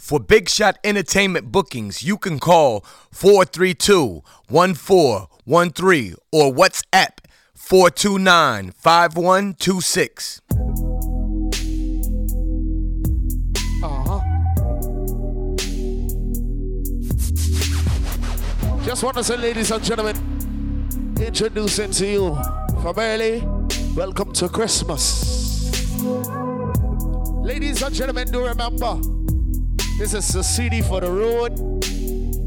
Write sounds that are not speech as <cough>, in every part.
For Big Shot Entertainment bookings, you can call 432 1413 or WhatsApp 429 5126. Uh-huh. Just want to say, ladies and gentlemen, introducing to you from early, welcome to Christmas. Ladies and gentlemen, do remember, this is a CD for the road.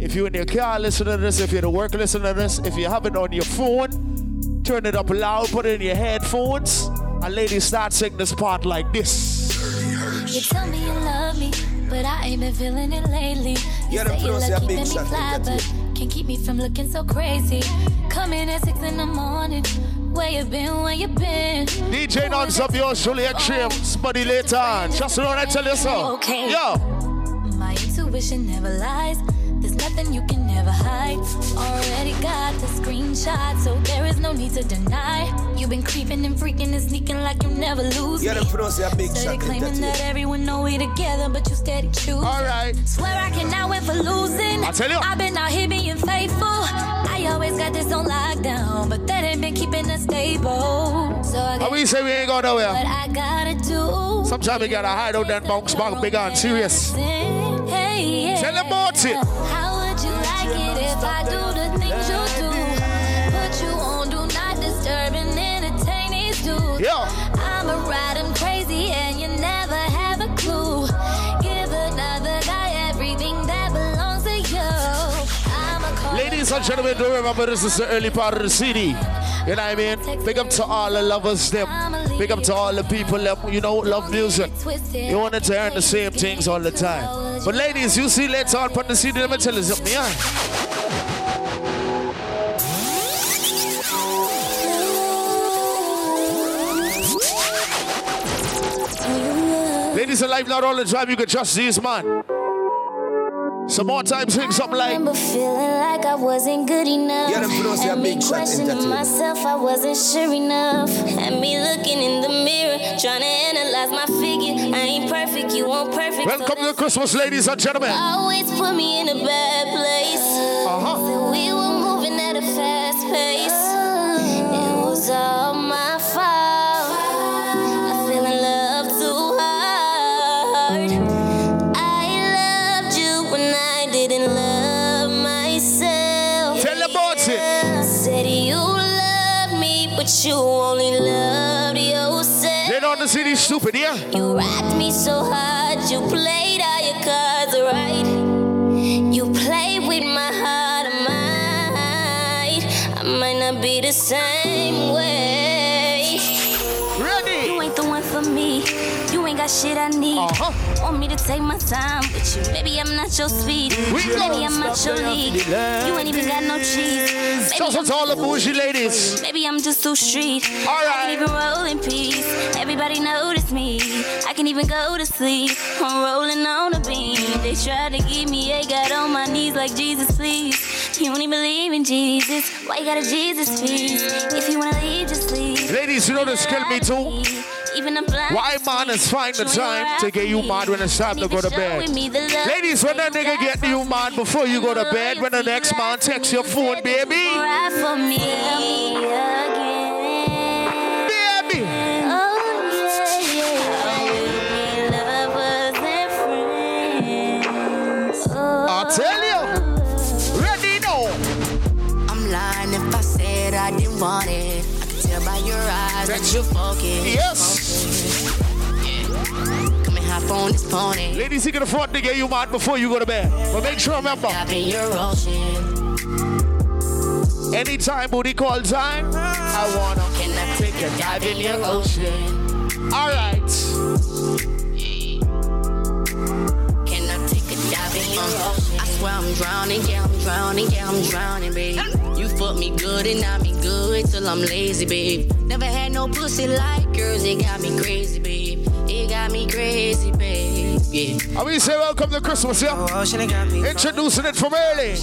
If you're in your car, listen to this. If you're at work, listen to this. If you have it on your phone, turn it up loud, put it in your headphones, and ladies start singing this part like this. You tell me you love me, but I ain't been feeling it lately. You Yeah, them say you flows, love keeping me fly, but can't keep me from looking so crazy. Coming at six in the morning. Where you been? Where you been? DJ non-stop, yours truly extreme. Oh, buddy later on. Just know I tell you so. Okay. Yo. My intuition never lies. There's nothing you can never hide. Already got the screenshot, so there is no need to deny. You've been creeping and freaking and sneaking like you never lose Yeah, me. them pronounce a big Steady shot. claiming that everyone know we together, but you steady choosing. Alright. Swear I cannot win for losing. I tell you. I've been out here being faithful. I always got this on lockdown, but that ain't been keeping us stable. So I And we say we ain't going what nowhere. I gotta do. Sometimes we gotta hide out that bounce back big and serious. Hey, yeah. Tell them about it. How would you like it if I do the things you do? Put you on do not disturb and entertain these dudes. Yeah. Ride 'em crazy and you never have a clue. Give another guy everything that belongs to you. Ladies and gentlemen, do remember this is the early part of the CD. You know what I mean? Big up to all the lovers, them. Big up to all the people that, you know, love music. You wanted to hear the same things all the time. But ladies, you see later on put the CD, let me tell you something, yeah? Ladies and life, not all the time you can trust these man. Some more time, sing something like. I remember feeling like I wasn't good enough. Yeah, them pronounce a and me questioning myself, I wasn't sure enough. And me looking in the mirror, trying to analyze my figure. I ain't perfect, you won't perfect. so Welcome to Christmas, ladies and gentlemen. Always put me in a bad place. Uh-huh. Said we but you only loved yourself. They don't see these stupid, yeah? You rocked me so hard, you played all your cards right. You played with my heart and mind. I might not be the same way. Ready? You ain't the one for me. You ain't got shit I need. Uh-huh. Want me to take my time with you? Maybe I'm not your speed. We go. Maybe I'm not your league. You ain't even got no cheese. Maybe Shout out I'm to all the bougie ladies. Maybe I'm just too street. All I can even roll in peace. Everybody notice me. I can even go to sleep. I'm rolling on a beam. They try to give me a got on my knees like Jesus, please. You don't even believe in Jesus. Why you got a Jesus feast? If you wanna leave, just leave. Ladies, you know this kill me too. Even a blind Why man is find the time to get you mad when it's time to go to bed? Ladies, when that nigga get you mad before you go to bed, when the next man texts your phone, baby. Ride me. Baby. Oh, yeah, yeah. Lovers and friends. Oh. I tell you. Ready now. I'm lying if I said I didn't want it. I can tell by your eyes that you're focused. Yes. On this pony. Ladies, you can afford to get you mad before you go to bed. But make sure remember, Dive in your ocean. anytime booty call time, I wanna Can I take a dive in your ocean? Alright. Can I take a dive in your ocean? I swear I'm drowning, yeah, I'm drowning, yeah, I'm drowning, babe. You fuck me good and I me good till I'm lazy, babe. Never had no pussy like yours, it got me crazy, babe drive me crazy. Yeah. I mean, say welcome to Christmas, yeah? Oh, Introducing it from early.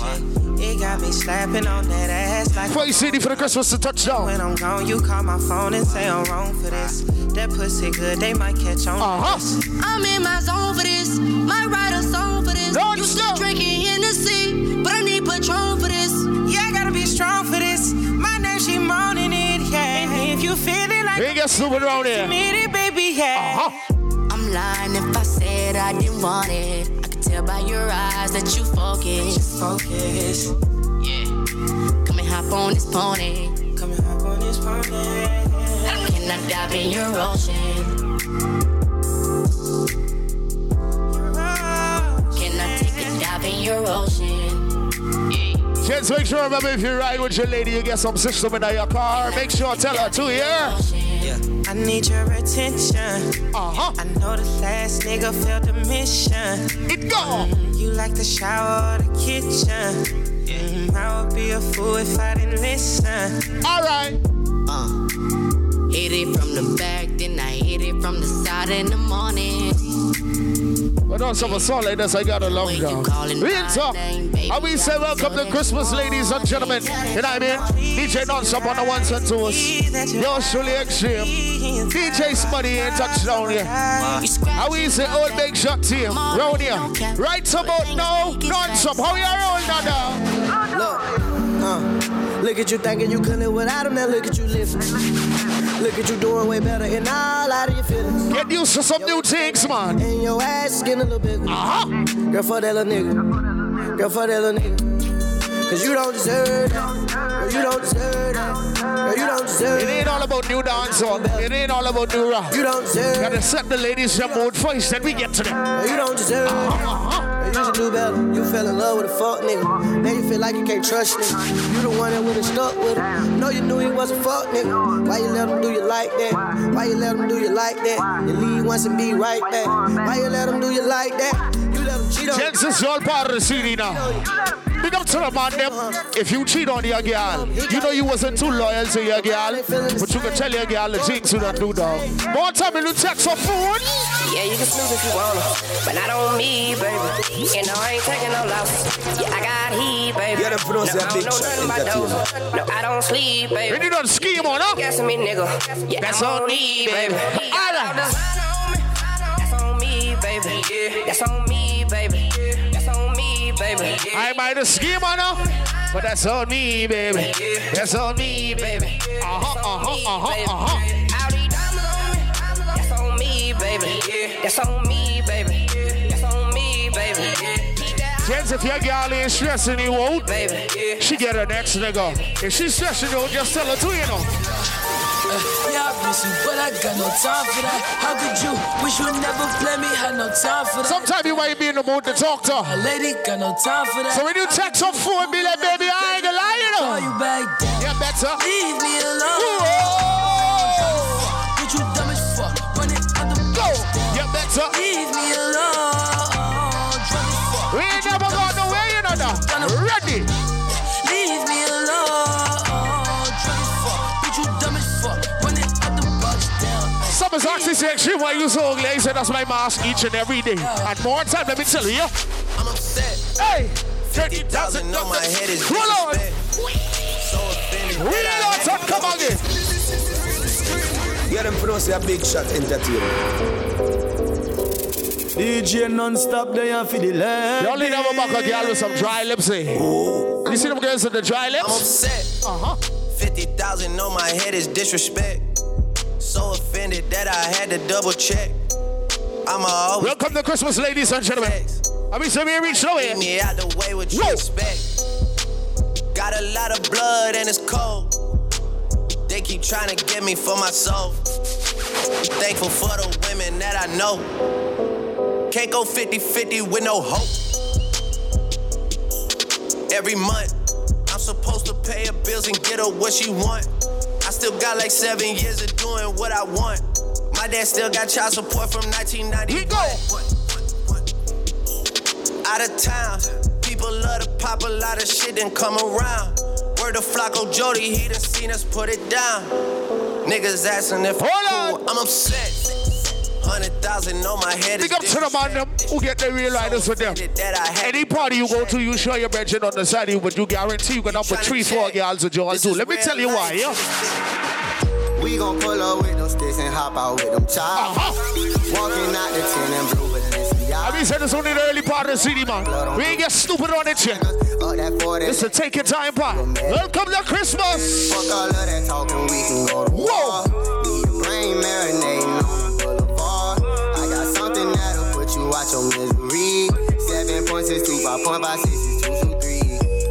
It got me slapping on that ass like Before you see for the Christmas to touchdown. When I'm gone, you call my phone and say I'm wrong for this. That pussy good, they might catch on. Uh huh. I'm in my zone for this. A song for this. Don't you still drinking but I need Patron for this. Yeah, I gotta be strong for this. My name, she moaning it, yeah. And if you feeling like. Stupid around here. It, baby, yeah. Uh huh. I'm lying if I said I didn't want it. I could tell by your eyes that you focus. Focus. Yeah. Come and hop on this pony. Come and hop on this pony. Can I dive in your ocean? Can I take a dive in your ocean? Yeah. Gents, make sure remember if you ride with your lady, you get some system in your car. Make sure tell her too, yeah? Yeah. I need your attention. Uh-huh. I know the last nigga failed the mission. It go. You like the shower or the kitchen. Mm, I would be a fool if I didn't listen. All right. Uh. Hit it from the back, then I hit it from the side in the morning. But on some song like this, I got a long When you down. Real talk. name, baby, And we say welcome to telling Christmas, you. ladies and gentlemen. You know what I mean? DJ Non-Stop on the ones and twos. Yours truly extreme. DJ Spuddy ain't touchdown here. How we say old big shot team round here. Right about now, Non-Stop. How you roll now? now? Look, uh, look at you thinking you couldn't without him, now look at you living. Look at you doing way better and all out of your feelings. Get used to some new things, man. And your ass getting a little bigger. Uh-huh. Girl, for that little nigga. Girl, for that little nigga. Cause you don't deserve that. Girl, you don't deserve that. Girl, you don't deserve It ain't all about new dance dancehall. It ain't all about new rock. You don't deserve Gotta set the ladies in mood first, then we get to them. Girl, you don't deserve Uh-huh. it. You should do better. You fell in love with a fuck nigga. Now you feel like you can't trust nigga. You the one that would've stuck with him. Know you knew he was a fuck nigga. Why you let him do you like that? Why you let him do you like that? You leave once and be right back. Why you let him do you like that? You let him cheat on Gents, this is all part of the CD now. Big up to the man them. If you cheat on your girl, you know you wasn't too loyal to your girl, but you can tell your girl the things you don't do now. More time you text for food. Yeah, you can snooze if you wanna, but not on me, baby. You know I ain't taking no loss. Yeah, I got heat, baby. Yeah, them no, that I don't know nothing about those. No, I don't sleep, baby. When you done scheme on, huh? Guessing me, nigga. Yeah, That's I'm on on me, me, baby. baby. Got all designer on me. That's on me, baby. That's on me, baby. That's on me, baby. I might have scheme on her, but that's on me, baby. That's on me, baby. Uh-huh, uh-huh, uh-huh, uh-huh. All these diamonds baby. That's on me, baby. That's on me, baby. Gents, if your girl ain't stressing you out, Baby. she get her next nigga. If she's stressing you out, just tell her to, you know. Uh, yeah, I miss you, but I got no time for that. How could you wish you never play me? Had no time for that. Sometimes you might be in the mood to talk to her. Lady got no time for that. So when you text her phone, be like, baby, I ain't gonna lie, you Call know. you back down. Yeah, better. Leave Some is actually saying, she why you so ugly? He said, that's my mask each and every day. And more time, let me tell you. I'm upset. Hey. 50,000 on my head is Roll on. disrespect. So offended. Real that I out, come on again. Yeah, them pronounce a big shot entertainment. DJ non-stop there for the You left. only never back a girl with some dry lips, eh? You see them girls with the dry lips? I'm upset. Uh-huh. 50,000 on my head is disrespect. Offended that I had to double check. I'ma always Welcome to Christmas, ladies and gentlemen. I mean, so we reach here. me out the way what you Whoa. expect. Got a lot of blood and it's cold. They keep trying to get me for my soul. Thankful for the women that I know. Can't go 50 50 with no hope. Every month, I'm supposed to pay her bills and get her what she want. Still got like seven years of doing what I want. My dad still got child support from 1991. Here go. Out of town, people love to pop a lot of shit and come around. Word to Flacko Jodye, he done seen us put it down. Niggas asking if Hold I'm cool, I'm upset. Hundred thousand on my head. Big up to the man them who get the real riders with them. Any party you go to, you show your mention on the side of you, but you guarantee you can up with three, four girls with you too. Let me tell you why, yeah? We gon' pull up with them sticks and hop out with them chops. Uh-huh. Walking out the tin and blue I mean, said it's only the early part of the city, man. We ain't get stupid on it yet. Up that 40. It's a take your time part. Welcome to Christmas. Fuck all of that talking, we can go to Whoa. war. Ain't marinating that'll put you out your misery. 7.62, 5.56, 223.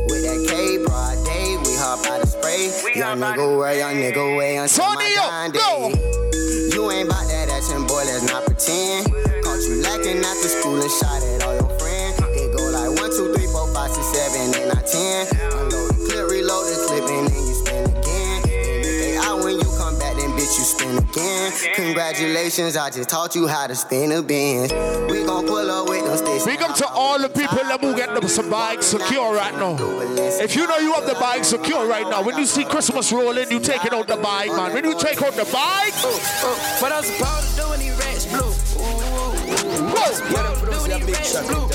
With that K, broad day, we hop out of spray. Young nigga where young nigga way until my Tony, yo, dying day. You ain't bout that action, boy, let's not pretend. Caught you lacking after school and shot at all your friends. It go like one, two, three, four, five, six, seven, eight, nine, ten. Unload the clip, reload the clip, and bitch, you spin again. Congratulations, I just taught you how to spin a Benz. We gon' pull up with them sticks. Big up to all the people that will get them some bikes secure right now. If you know you have the bike secure right now, when you see Christmas rolling, you taking out the bike, man. When you take out the bike, What I'm supposed to do when these rats blue? What I'm supposed to do when these rats blue?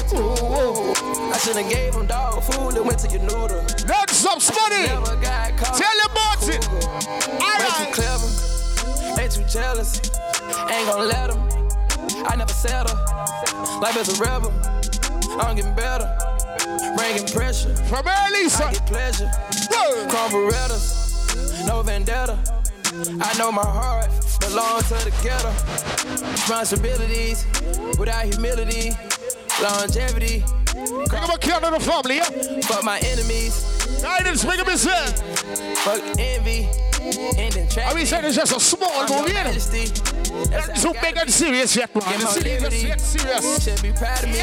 I should've gave him dog food and went to your noodle. That's some money. Never got caught. Tell your boss it. Ain't too too jealous. Ain't gonna let him. I never settle. Life is a rebel. I'm getting better. Bringing pressure. From early, I get pleasure. Come no vendetta. I know my heart belongs to the ghetto. Responsibilities without humility, longevity. Up a the family, yeah? Fuck my enemies. Guidance, make a say. Fuck envy. I mean, saying it's just a small move, know? That's too big and serious yet, man. The city is serious. Should be proud of me.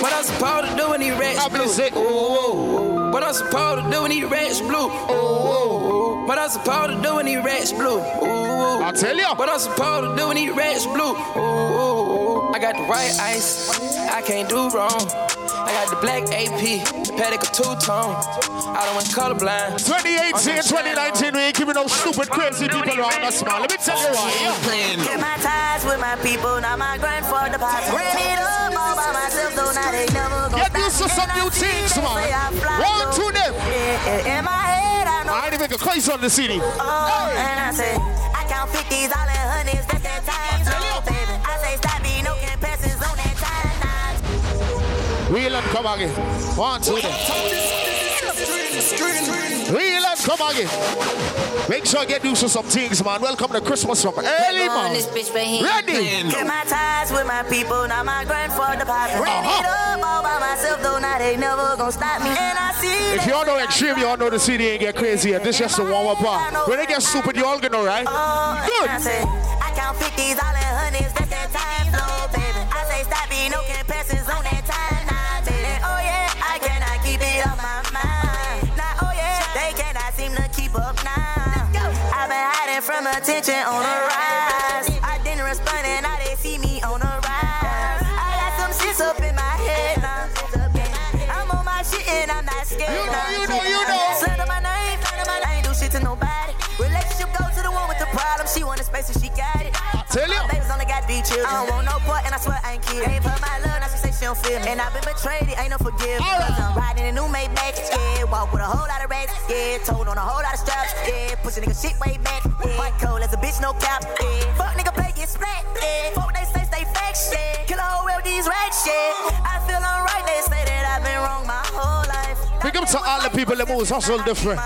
What I'm supposed to do when these rats blue? Ooh, ooh, ooh. What I'm supposed to do when these rats blue? Ooh. What I'm supposed to do when these rats blue? Ooh, ooh. I tell you. What I'm supposed to do when these rats blue? Ooh. I got the right ice. I can't do wrong. I got the black AP, the Patek of two tone. I don't want colorblind. 2018, 2019, we ain't giving no stupid, crazy people around us, man. Let me tell you why. Yeah. Get my ties with my people, now my grandfather pops. Ran it up all by myself, though now they never go Get used to some new things, man. One to them. In my head, I know. I ain't make a case on the city. Oh, and I say, I count 50s, all in hundreds, that's that time. So, baby, I say, stop me, no Wheel and come again. One, two, them. Wheel and come again. Make sure I get used to some things, man. Welcome to Christmas from early, man. this bitch, Ready? Get my ties with my people, now my grandfather pops. Uh-huh. it up all by myself, though now they never gonna stop me. And I see If y'all know extreme, y'all know the city ain't get crazy yet. This just a warm up part. When it gets stupid, you all gonna know, right? Good. I say, I count 50s, all in hundreds, that's that time flow, baby. I say, stop me, no can on that keep it off my mind. Nah, oh yeah, they cannot seem to keep up now. I've been hiding from attention on the rise. I didn't respond and now they see me on the rise. I got some shit up in my head now. I'm on my shit and I'm not scared. You know, you know, you know. Slander my name, slander my name, I ain't do shit to nobody. Relationship go to the one with the problem. She wanted space and she got it. tell you. Babies only got three children. I don't want no part and I swear I ain't kidding. Gave her my love, now she don't feel me. And I've been betrayed, it ain't no forgiveness. Cause I'm riding a new Maybach, yeah. Walk with a whole lot of racks, yeah. Told on a whole lot of straps, yeah. Push a nigga shit way back, yeah. Fight cold as a bitch, no cap, yeah. Fuck nigga play, get splat, yeah. Fuck they say, stay fake, shit. Kill a whole world, these racks, shit. I feel alright, they say that I've been wrong my whole life. Big up to all the people that moves hustle different.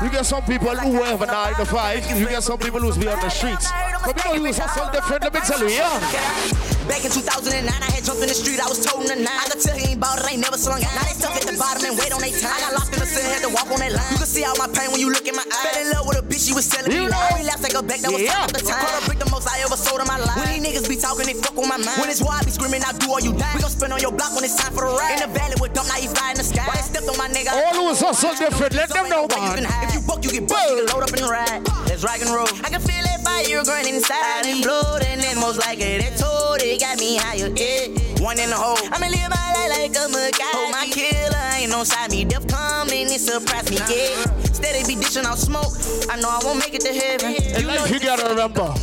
You get some people who have a nine to five. You get some people who's be on the streets. But you know who's hustle different. Let me tell you, yeah. Back in 2009, I had jumped in the street, I was toting a nine. I could tell he ain't bought it, ain't never slung out. Now they stuck at the bottom and wait on they time. I got locked in the cell, had to walk on that line. You can see all my pain when you look in my eyes. Fell in love with a bitch, she was selling me lies. Relapse, take her back, that was Yeah. the time. Caught a brick, the most I ever sold in my life. When these niggas be talking, they fuck on my mind. When it's war, I be screaming, I do or you die. We gon' spin on your block when it's time for the ride. In the valley with dump, now you fly in the sky. Why they stepped on my nigga? All who's hustle different. Let them know, man. If you buck, you get buck, you can load up and ride. Let's rock and roll. I can feel that fire growing inside and blood, and most likely that told it got me higher. Yeah, one in the hole. I'ma live my life like a Macau. Hold oh, my killer ain't on side me. Death come and it surprise me. Yeah, steady be dishing out smoke. I know I won't make it to heaven. In life, you gotta remember.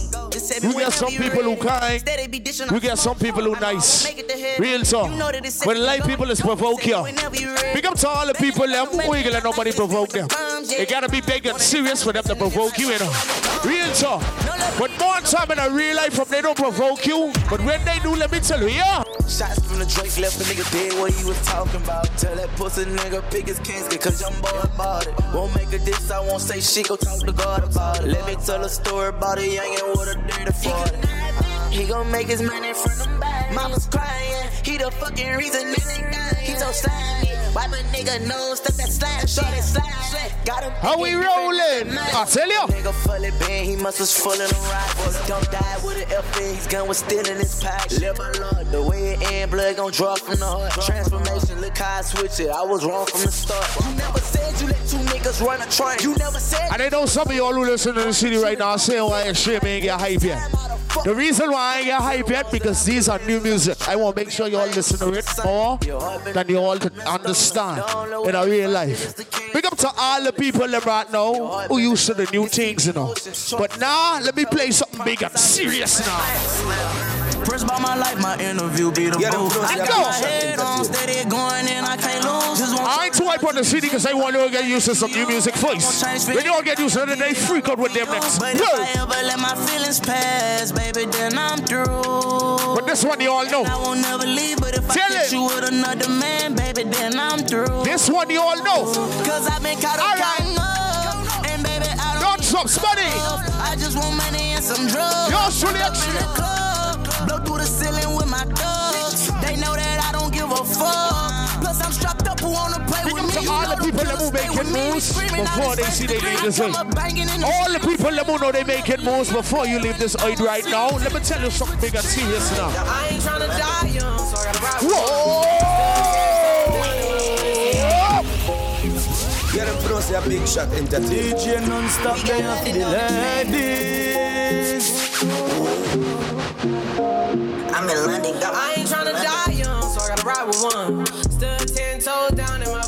You get some people who kind. You get some people who nice. Real talk. When life people is provoke you. Big up to all the people them who ain't gonna let nobody provoke them. It gotta be big and serious for them to provoke you, you know. Real talk. But more time in a real life, from they don't provoke you. But when they do, let me tell you, yeah. Shots from the Drake left a nigga dead what he was talking about. Tell that pussy nigga pick his casket cause young boy bought it. Won't make a diss, I won't say shit, go talk to God about it. Let me tell a story about a youngin' with a dirty 40. He gon' make his money from them bags. Mama's crying, he the fucking reason nigga dying. He so slimy, wipe a nigga nose, stuff that slime, short that slime. Got him. How we rolling? I tell you. Nigga fully been, he must was full of the rifles. Don't die with an F in his gun was still in his pack. Live my lord, the way it end, blood gon' draw from the heart. Transformation, look how I switch it. I was wrong from the start. You never said you let two niggas run a train. You never said. And I know some of y'all who listen to the city right now saying why shit ain't get hype yet. The reason why I ain't get hype yet because these are new music. I want to make sure you all listen to it more than you all can understand in a real life. Big up to all the people that right now who used to the new things, you know. But now let me play something big and serious now. First about my life, my interview be the Yeah, booth. I go. my head on, steady going and I can't lose. Just want I ain't too hype on the city because I want to get used to some new music first. When you all get used to it, they freak out with them next. But if I ever let my feelings pass, baby, then I'm through. But this one you all know. I won't never leave, but if Tell I catch it. you with another man, baby, then I'm through. This one you all know. Cause I've been caught up counting up. And baby, I don't Don't stop, Spuddy. I just want money and some drugs. Yo, Shirley, Up in the club, blow through the ceiling with my thugs. They know that I don't give a fuck. Plus I'm strapped to all the people that move making moves before they see they street, leave this come way. a banging All the people that move know they making moves before you leave this earth right now. Let me tell you something big and serious now. I ain't tryna die young, so I gotta Whoa! Yeah, them pronounce a big shot entertainment. DJ non-stop, they have the ladies. I'm in London. I ain't tryna die young, so I gotta ride with one. Stood ten toes down in my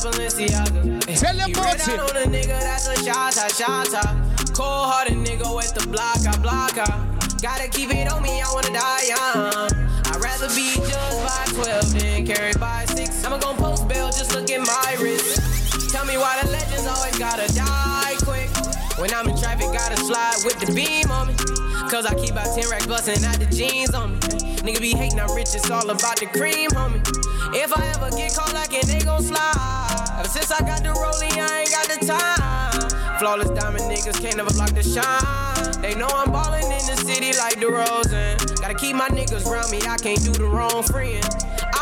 Balenciaga. Tell them he about ran it. on a nigga, that's a shot, shot, shot. Cold hearted nigga with the block, I block, I. Gotta keep it on me, I wanna die young. I'd rather be judged by 12 than carried by 6. I'ma gon' post bail, just look at my wrist. Tell me why the legends always gotta die quick. When I'm in traffic, gotta slide with the beam on me. Cause I keep out 10 racks bustin' out the jeans on me. Nigga be hating, I'm rich, it's all about the cream, homie. If I ever get caught like it, they gon' slide. Ever since I got the rollie, I ain't got the time. Flawless diamond niggas can't never block the shine. They know I'm ballin' in the city like DeRozan. Gotta keep my niggas around me, I can't do the wrong friend.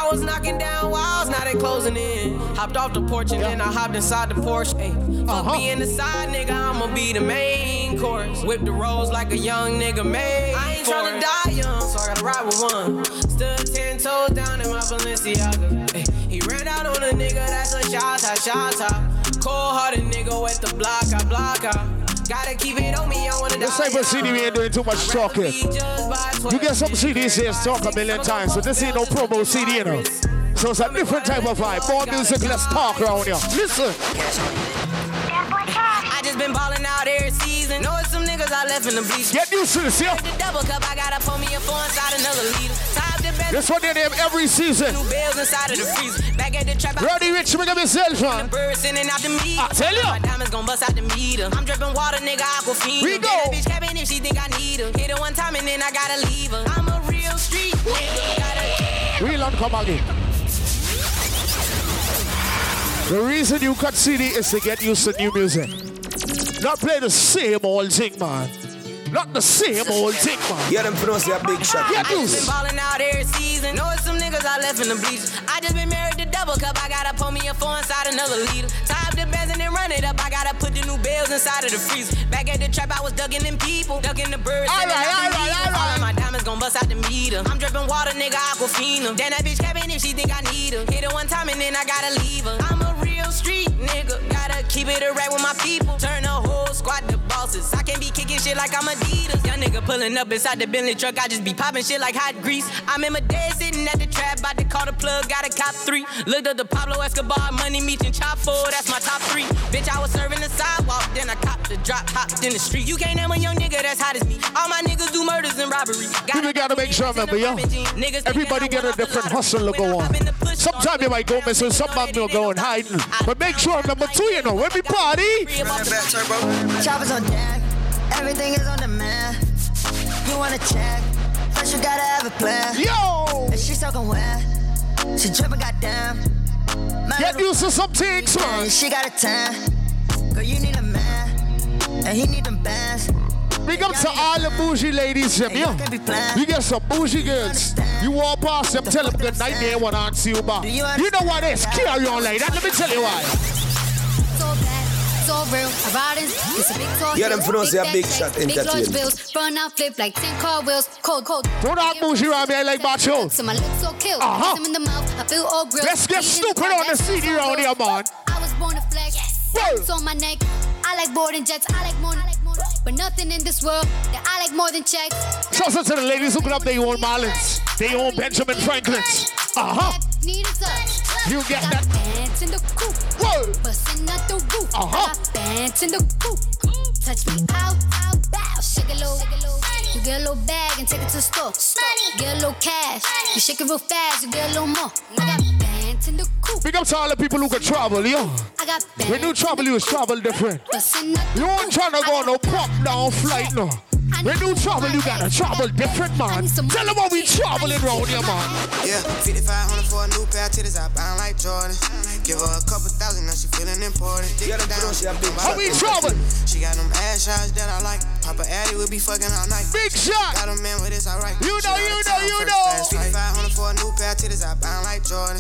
I was knocking down walls, now they closing in. Hopped off the porch and then I hopped inside the Porsche. Ayy, fuck Uh-huh. being the side nigga, I'ma be the main course. Whip the rolls like a young nigga made. I ain't tryna die young, so I gotta ride with one. Stood ten toes down in my Balenciaga. Ayy, he ran out on a nigga, that's a shot, shot, shot. Cold hearted nigga with the block, I block, I. Gotta keep it on me, I wanna. This type of CD we ain't doing too much talking. You get some CDs here talk a million times, so this ain't no promo CD, you know. So it's a different type of vibe. More music, let's talk around here. Listen. I just been ballin' out every season. Know it's some niggas I left in the bleachers. Get used to this, yeah. The double cup, I gotta pour me a four inside another liter. Time to bend This one they name every season. new bills inside of the freezer. Back at the trap, I Roddy Ricch, bring up yourself, the man. sending out the meat. I tell ya. My diamonds gon' bust out the meter. I'm dripping water, nigga, aquafina. We go. That bitch cabin if she think I need her. Hit her one time and then I gotta leave her. I'm a real street nigga. Gotta Real and come again. The reason you cut CD is to get used to new music. Not play the same old thing, man. Not the same old thing, man. Yeah, them pronounce a big shot. Get I just been used. ballin' out every season. Know it's some niggas I left in the bleachers. I just been married to double cup. I gotta pour me a four inside another liter. Tie up the bands and then run it up. I gotta put the new bills inside of the freezer. Back at the trap, I was ducking them people, ducking the birds. All sending right, out the all right, heat. all right. All of my diamonds gon' bust out the meter. I'm dripping water, nigga, aquafina. Then that bitch cabin if she think I need her. Hit her one time and then I gotta leave her. I'm a real street nigga. Gotta keep it a right with my people. Turn the whole squad to bosses. I can't be kicking shit like I'm Adidas. Young nigga pulling up inside the Bentley truck. I just be popping shit like hot grease. I'm in my day sitting at the trap, about to call the plug. Got a cop three. Looked up the Pablo Escobar, money meeting chop four. That's my top three. Bitch, I was serving the sidewalk, then I copped the drop, hopped in the street. You can't name a young nigga that's hot as me. All my niggas do murders and robbery. People gotta make sure, remember, yo. Niggas Everybody get a won off the different hustle to go on. pop in the pussy, Sometimes you might go miss with some man will go and hiding. But make sure I'm number two, you know, when we party. Choppers on deck, everything is on demand. You wanna check, first you gotta have a plan. Yo! And she soaking wet, she dripping goddamn. Get used to some things, man. She got a tan, girl you need a man, and he need them bands. Big up to all the bougie ladies, them, yeah. You get some bougie girls. You walk past them, tell them good night, they want to answer you back. You know what is? Carry on like that. Let me tell you why. So bad, so real. I ride it's a big tall Yeah, them hill, pronounce it a big deck shot checks, Big large entertainment. bills, run out, flip like 10 car wheels. Cold, cold. Don't act bougie around me, I like macho. So my lips so kill. Uh-huh. Kiss him in the mouth, I feel all grilled. Let's get stupid on the CD so round real. here, man. I was born to flex. Diamonds on my neck. I like boarding jets. I like more. But nothing in this world that I like more than checks. Shout out to the ladies who could up their own Marlins, their own Benjamin Franklins. Uh huh. Need a touch. You get that? Bands in the coop. Whoa. Busting out the roof. Uh-huh. Got Bands in the coop. Touch me out, out, bow. Shake a little. You get a little bag and take it to the store. Money. Get a little cash. You shake it real fast. You get a little more. Got in the coop. Big up to all the people who can travel, yo. I got When you travel, you travel different. You ain't trying to go on no pop down flight, no. When you travel, you gotta travel different, man. Tell them how we traveling around here, man. Yeah, 5500 for a new pair of titties, I bound like Jordan. Give her a couple thousand, now she feeling important. Dig her down, she How we travel? She got them ass shots that I like. Papa Addy will be fucking all night. Big shot. Got a man with this, alright. You know, you know, you know. 5500 for a new pair of titties, I bound like Jordan.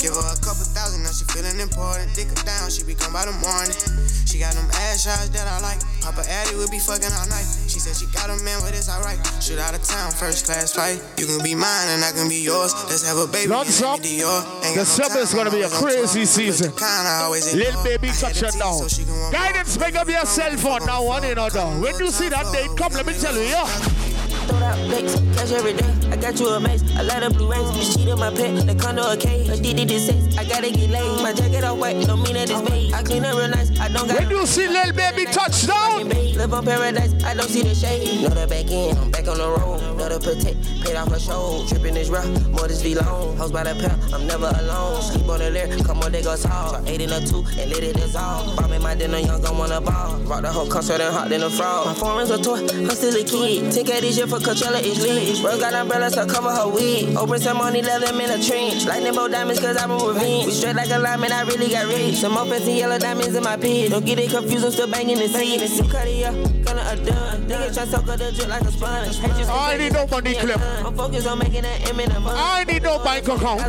Give her a couple thousand, now she feeling important. Dig her down, she be come by the morning. She got them ass shots that I like. Papa Addy will be fucking all night. She said she got a man with this, alright. Shoot out of town, first class flight. You can be mine and I can be yours. Let's have a baby. Lots and up. let me The got no summer is gonna be a crazy season. Little baby, touch it a down. so she can walk Guidance, make up your cell phone now, one another. When you see that date come, let me tell you, yeah. Throw out bakes, every day. I got you a mace, I light up blue rays. This cheat on my pet, the condo a cage. Addicted to sex, I gotta get laid. My jacket all white, don't mean that it's made. I clean up real nice, I don't got. When you see little baby touchdown, live on paradise, I don't see the shade. Know the back end, I'm back on the road. Know the protect, paid off my show. Tripping is rough, more this be long. Hoes by the pair, I'm never alone. Sleep on the lyre, come on, they go tall. Eight in a two and let it dissolve. Bombing my dinner, young gon' wanna ball. Rock the whole concert and hot than a frog. My foreign's a toy, I'm still a kid. Take care this year for Coachella, it's lit. Rose got umbrellas to cover her wig. Open some money, let them in a trench. Lightning bolt diamonds, cause I'm a revenge. We straight like a lineman, I really got rich. Some more fancy yellow diamonds in my pit. Don't get it confused, I'm still banging the seat. Some Cartier, gonna a done. Nigga try soak up the drip like a sponge. I need no money clip. I'm focused on making an M in a month. I need no bank account.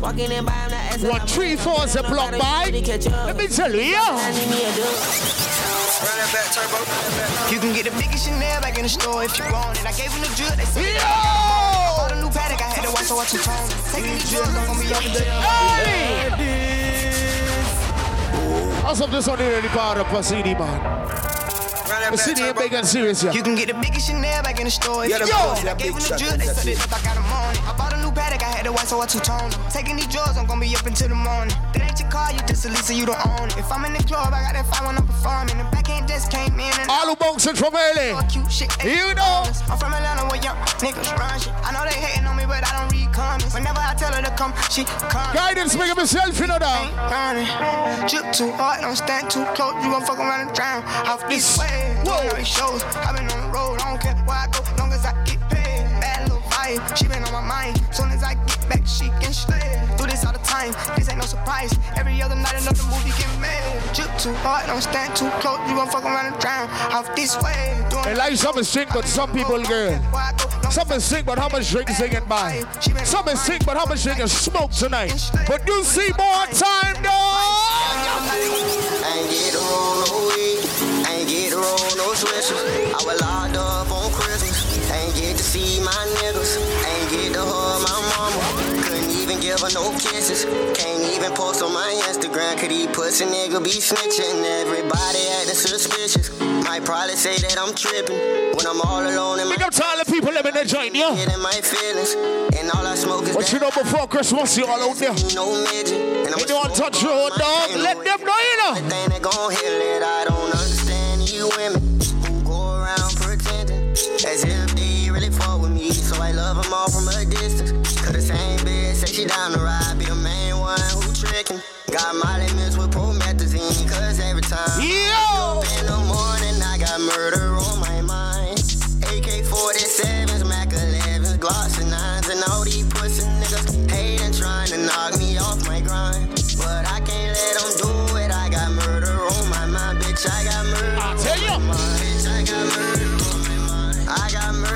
Walking in by, I'm not asking. One, three, four, is a block by. Let me tell you, yeah. Run that back, turbo. You can get the biggest Chanel back in the store if you want it. I gave him the drill, they said Yo! I bought a new Patek, I had to watch so watch your tone. Taking these drugs, I'm gonna be up to How's up this in the part of Pasini, man? The city ain't big and serious, yeah. You can get the biggest Chanel back in the store Yeah, the want boss. I that gave him the drill, they said it. it, I got him on it. I bought a new Patek, I had to watch so your tone. Taking these drugs, I'm gonna be up until the morning. That ain't your car, you just a Lisa, you don't own it. If I'm in the club, I got that fire when I'm performing. The backhand just came in and All who bouncing from LA. You know. I'm from Atlanta where young niggas run shit. I know they hating on me, but I don't read comments. Whenever I tell her to come, she come. Guidance, make up yourself, you know that. Drip too hard, don't stand too close. You gon' fuck around and drown. Off this way, doing all these shows. I've been on the road, I don't care where I go, long as I get paid. Bad little vibe, she been on my mind. Soon as I get back, she can slay. Do this all the time, this ain't no surprise. Every other night, another movie get made. Drip too hard, don't stand too close. You gon' fuck around and drown. Off this way, doing They like some is sick, but some people, girl. Some is sick, but how much drink is they can buy? Some is sick, but how much they can smoke tonight? But you see more time, dog. I ain't get to roll no weed. I ain't get to roll no switches. I was locked up on Christmas. Ain't get to see my niggas. Ain't get to hug my mama. Couldn't even give her no kisses. Can't even post on my Instagram. Could he pussy nigga be snitching? Everybody acting suspicious. Might probably say that I'm tripping. When I'm all alone in my Big up to all the people living in joint, yo. Getting my feelings. And all I smoke is But you know before Christmas, you all out there. no midget. And They don't touch road, dog. Let them know, you know. thing that gon' heal it. I don't understand these women who go around pretending as if they really fought with me. So I love them all from a distance. Cause the same bitch say she down the ride, be the main one who tricking. Got my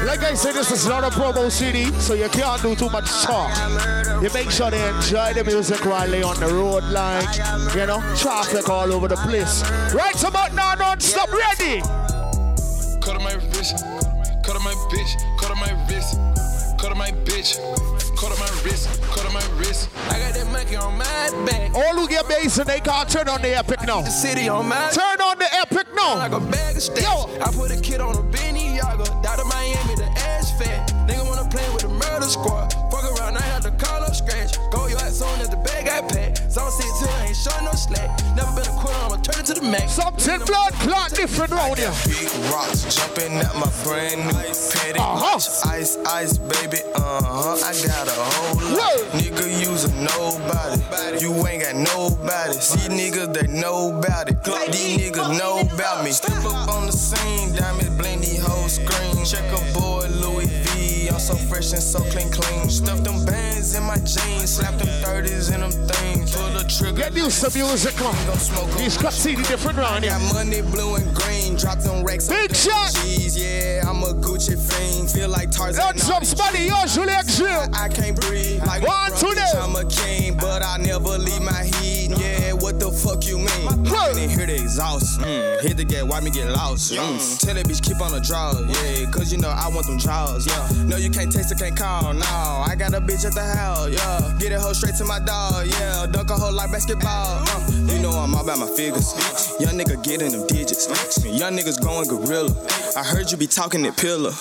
Like I said, this is not a promo CD, so you can't do too much talk. You make sure they enjoy the music while they on the road line. You know, traffic all over the place. Right about now, non-stop, ready? Cut on my wrist, cut on my bitch, cut on my wrist, cut on my bitch, cut on my wrist, cut on my wrist. I got that monkey on my back. All who get bass and they can't turn on the epic now. The city on my Turn on the epic now. like a bag of stacks. Yo. I put a kid on a Benny Yaga, the murder squad. Fuck around, I had to call up scratch. Go your ass on as the bag got packed. Zone 16, I ain't showing no slack. Never been a quitter, I'ma turn it to the max. Something blood clot different round here. Big rocks jumping at my brand new petty Uh-huh. watch. Ice, ice, baby, uh huh. I got a whole lot. Whoa. Nigga, use a nobody. You ain't got nobody. See niggas, they know about it. These niggas know about me. Step up on the scene, diamonds blend these whole screen. Check a boy, Louis V. I'm so fresh and so clean, clean. Stuff them bands in my jeans, slap them 30s in them things. Pull the trigger. Get used to music, smoke 'em. These cut CD different round here. Got money, blue and green. Drop them racks. Big shot. Yeah, I'm a Gucci fiend. Feel like Tarzan. Let some somebody usually extreme. I can't breathe. Like One, two. I'm a king, but I never leave my heat. Yeah, what the fuck you mean? Huh. I didn't hear the exhaust. Mm. Hit the gate, why me get lost? Mm. Tell that bitch keep on the draw. Yeah, cause you know I want them draws. Yeah, no, you can't taste it, can't call. No, I got a bitch at the house. Yeah, get a hoe straight to my dog. Yeah, dunk a hoe like basketball. Uh, you know I'm all about my figures. Young nigga getting them digits. Young niggas going gorilla. I heard you be talking that pillar.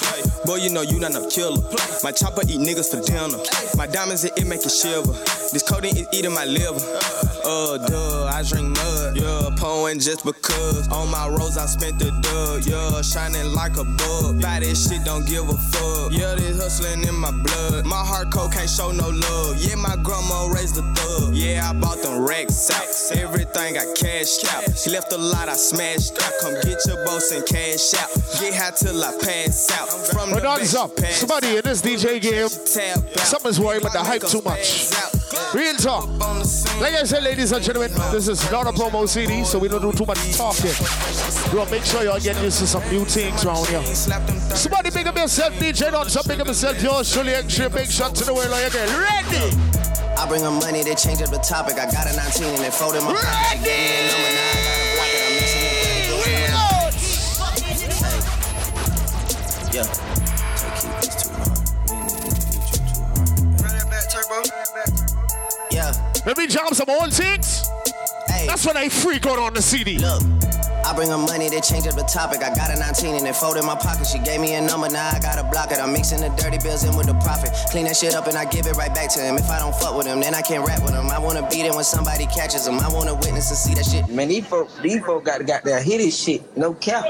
Boy, you know you not no killer. My chopper eat niggas for dinner. My diamonds, it, it make it shiver. This codeine is eating my liver. Uh, duh, I drink mud. Yeah, pouring just because. On my rose, I spent the dub. Yeah, shining like a bug. Buy this shit, don't give a fuck. Yeah, this hustling in my blood. My heart cold can't show no love. Yeah, my grandma raised the thug. Yeah, I bought them racks out. Everything got cashed out. She left a lot, I smashed out. Come get your boss and cash out. Get high till I pass out. From the back, up. Somebody in this DJ game. Someone's worried about the hype too much. Real talk. On the scene. Like I said, ladies and gentlemen, this is not a promo CD, so we don't do too much talking. Will make sure y'all get used to some new things around here. Them. Somebody big up yourself, DJ Don't some big up yourself, yours truly extra big shot to the world like again. Ready? I bring her money, they change up the topic. I got a 19 and they fold in my pocket. She Let me jam some old things. Hey. That's when I freak out on the CD. Look, I bring her money, they change up the topic. I got a 19 and they fold in my pocket. She gave me a number, now I gotta block it. I'm mixing the dirty bills in with the profit. Clean that shit up and I give it right back to him. If I don't fuck with him, then I can't rap with him. I wanna beat him when somebody catches him. I wanna witness and see that shit. Man, these folk, these folk got got that hit his shit. No cap.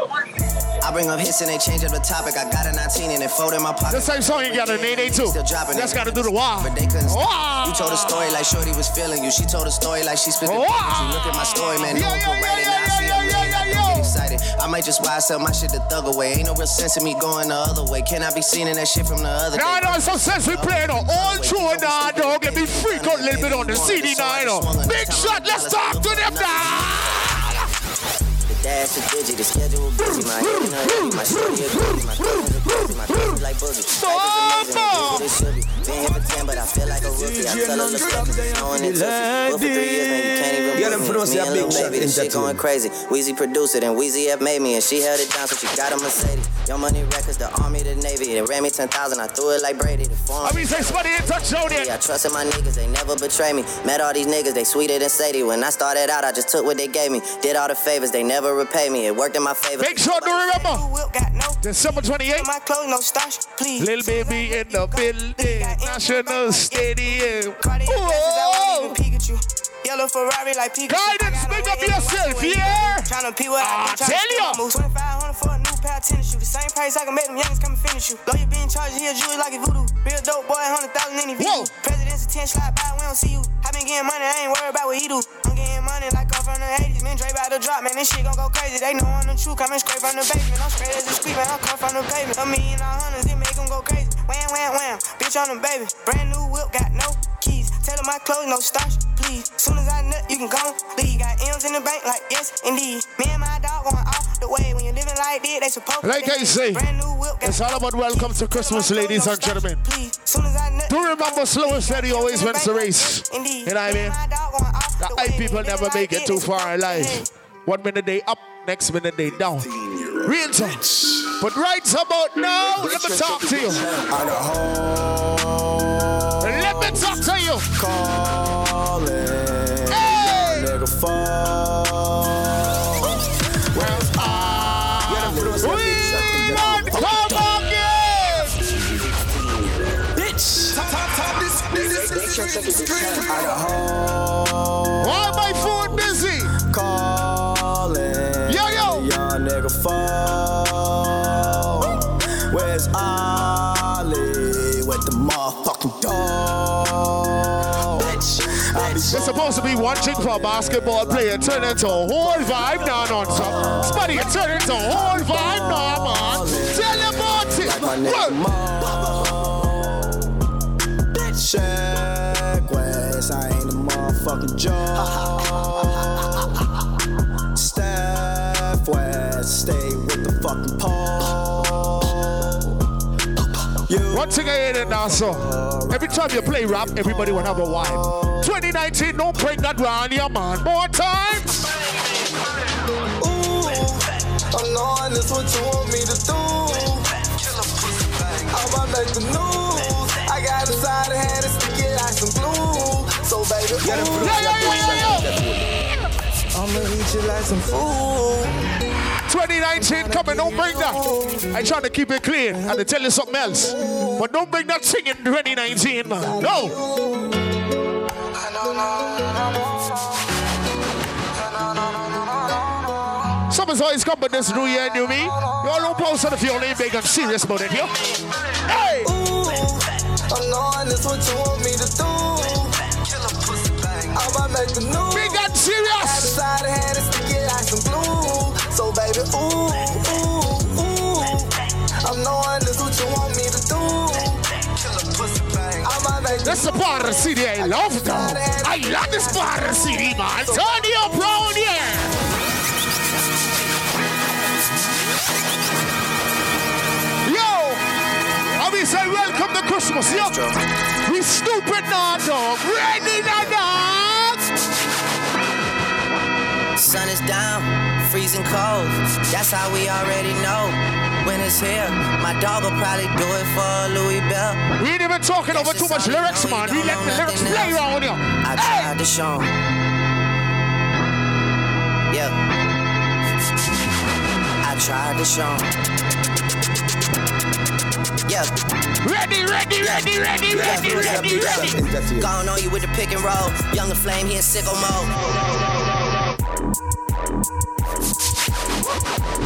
I bring up hits and they change up the topic. I got a 19 and they fold in my pocket. The same song you got a Nene too. Still dropping That's it. gotta do the wow. But they couldn't stop. You told a story like Shorty was feeling you. She told a story like she spit the Wow. You look at my story, man. Yeah, no one yeah, could write it. yeah, Now I see yeah, I might just why sell my shit the thug away. Ain't no real sense in me going the other way. Can I be seen in that shit from the other I day? know some sense we play now. All true and nah, dog. Let me freak out a little bit on the CD now, you. Big shot, let's talk to them now. The dash, the digit, the schedule busy. My head in a hoodie, my shorty a goodie, my cousins a pussy, my cousins like boogie. Life is amazing, it is what it should be. Been here for 10, but I feel like a rookie. I tell her, look up, snowing and tootsie. But for three years, man, you can't even Yeah, move me. Me and Lil Baby, this shit going crazy. Weezy produced it, and Weezy F made me, and she held it down, so she got a Mercedes. Your money records, the army, the navy. They ran me 10,000, I threw it like Brady. The foreign- I mean, say somebody in touch on it. yeah, I trusted my niggas, they never betray me. Met all these niggas, they sweeter than Sadie. When I started out, I just took what they gave me. Did all the favors, they never repay me. It worked in my favor. Make sure to remember. Whip got December 28th. my clothes, no starch, please. Little baby in the building. National Stadium. Cardi glasses, I Whoa. won't even Pikachu. Yellow Ferrari like Pikachu. Guidance, I got big no up way in the yourself, microwave. yeah? Tryna pee what Ah, I do, tryna tell steal ya. my 2500 for a new pair of tennis shoes. The same price I can make them youngins come and finish you. Lawyer being charged, he a Jewish like a voodoo. Real dope boy, 100,000 in his Whoa. view. President's attention, slide by, we don't see you. I been getting money, I ain't worried about what he do. I'm getting money like come from the 80s. Man, Dre about to drop, man, this shit gon' go crazy. They know I'm the truth, coming straight from the basement. I'm straight as a street, man, I come from the pavement. A million all hundreds, it make them go crazy. Wham, wham, wham, bitch on the baby. Brand new whip, got no keys. Tell them my clothes, no starch, please. Soon as I nut, you can go leave. Got M's in the bank, like yes, indeed. Me and my dog going off the way. When living like this, they supposed to. Like I say, Brand new whip, got it's all about welcome to Christmas, ladies and gentlemen. Do remember slow and steady always wins the race. You know what I mean? The high people never make it too far in life. One minute they up, next minute they down. Real talk. But right about now, let me talk to you. Let me talk to you. Calling. Hey. Why my phone busy? Calling. Yo, yo. Young nigga fall. Where's Ollie with the motherfucking dog? Bitch. It's supposed to be one chick for a basketball player, turn into a whole vibe now on some. Somebody can turn into a whole vibe now, man. Tell them about it. My nigga Bitch. Check West, I ain't a motherfucking joke. <laughs> Steph West, stay with the fucking pole. One thing I hate it now, so every time you play rap, everybody will have a vibe. 2019, don't bring that round your man. More times. Ooh, I'm knowing this what you want me to do. I'ma make the news. I got a side of hand and stick it I'ma eat you like some food. 2019 coming, don't bring that. I trying to keep it clean and to tell you something else. But don't bring that thing in 2019, man. No. Summer's always come, but this new year, new me. You all don't post it if you're only big and serious about it, yo. Hey! Ooh, make the news. Big and serious. Got a side of hand and stick like some glue. So baby, ooh, ooh, ooh. I'm knowing this what you want me to do. I'ma make the That's the part of the city I love, though. I love this part of the city, man. Turn you up round. Yo! I mean, say welcome to Christmas, yo. We stupid now, dog. Ready now, dog. Sun is down, freezing cold. That's how we already know. When it's here, my dog will probably do it for Louis Bell. We ain't even talking over too much lyrics, man. We let the lyrics play around here. I tried to show. Yeah. I tried to show. Yeah. Ready, ready, ready, ready, ready, ready, ready. Gone on you with the pick and roll. Young La Flame, he in sicko mode.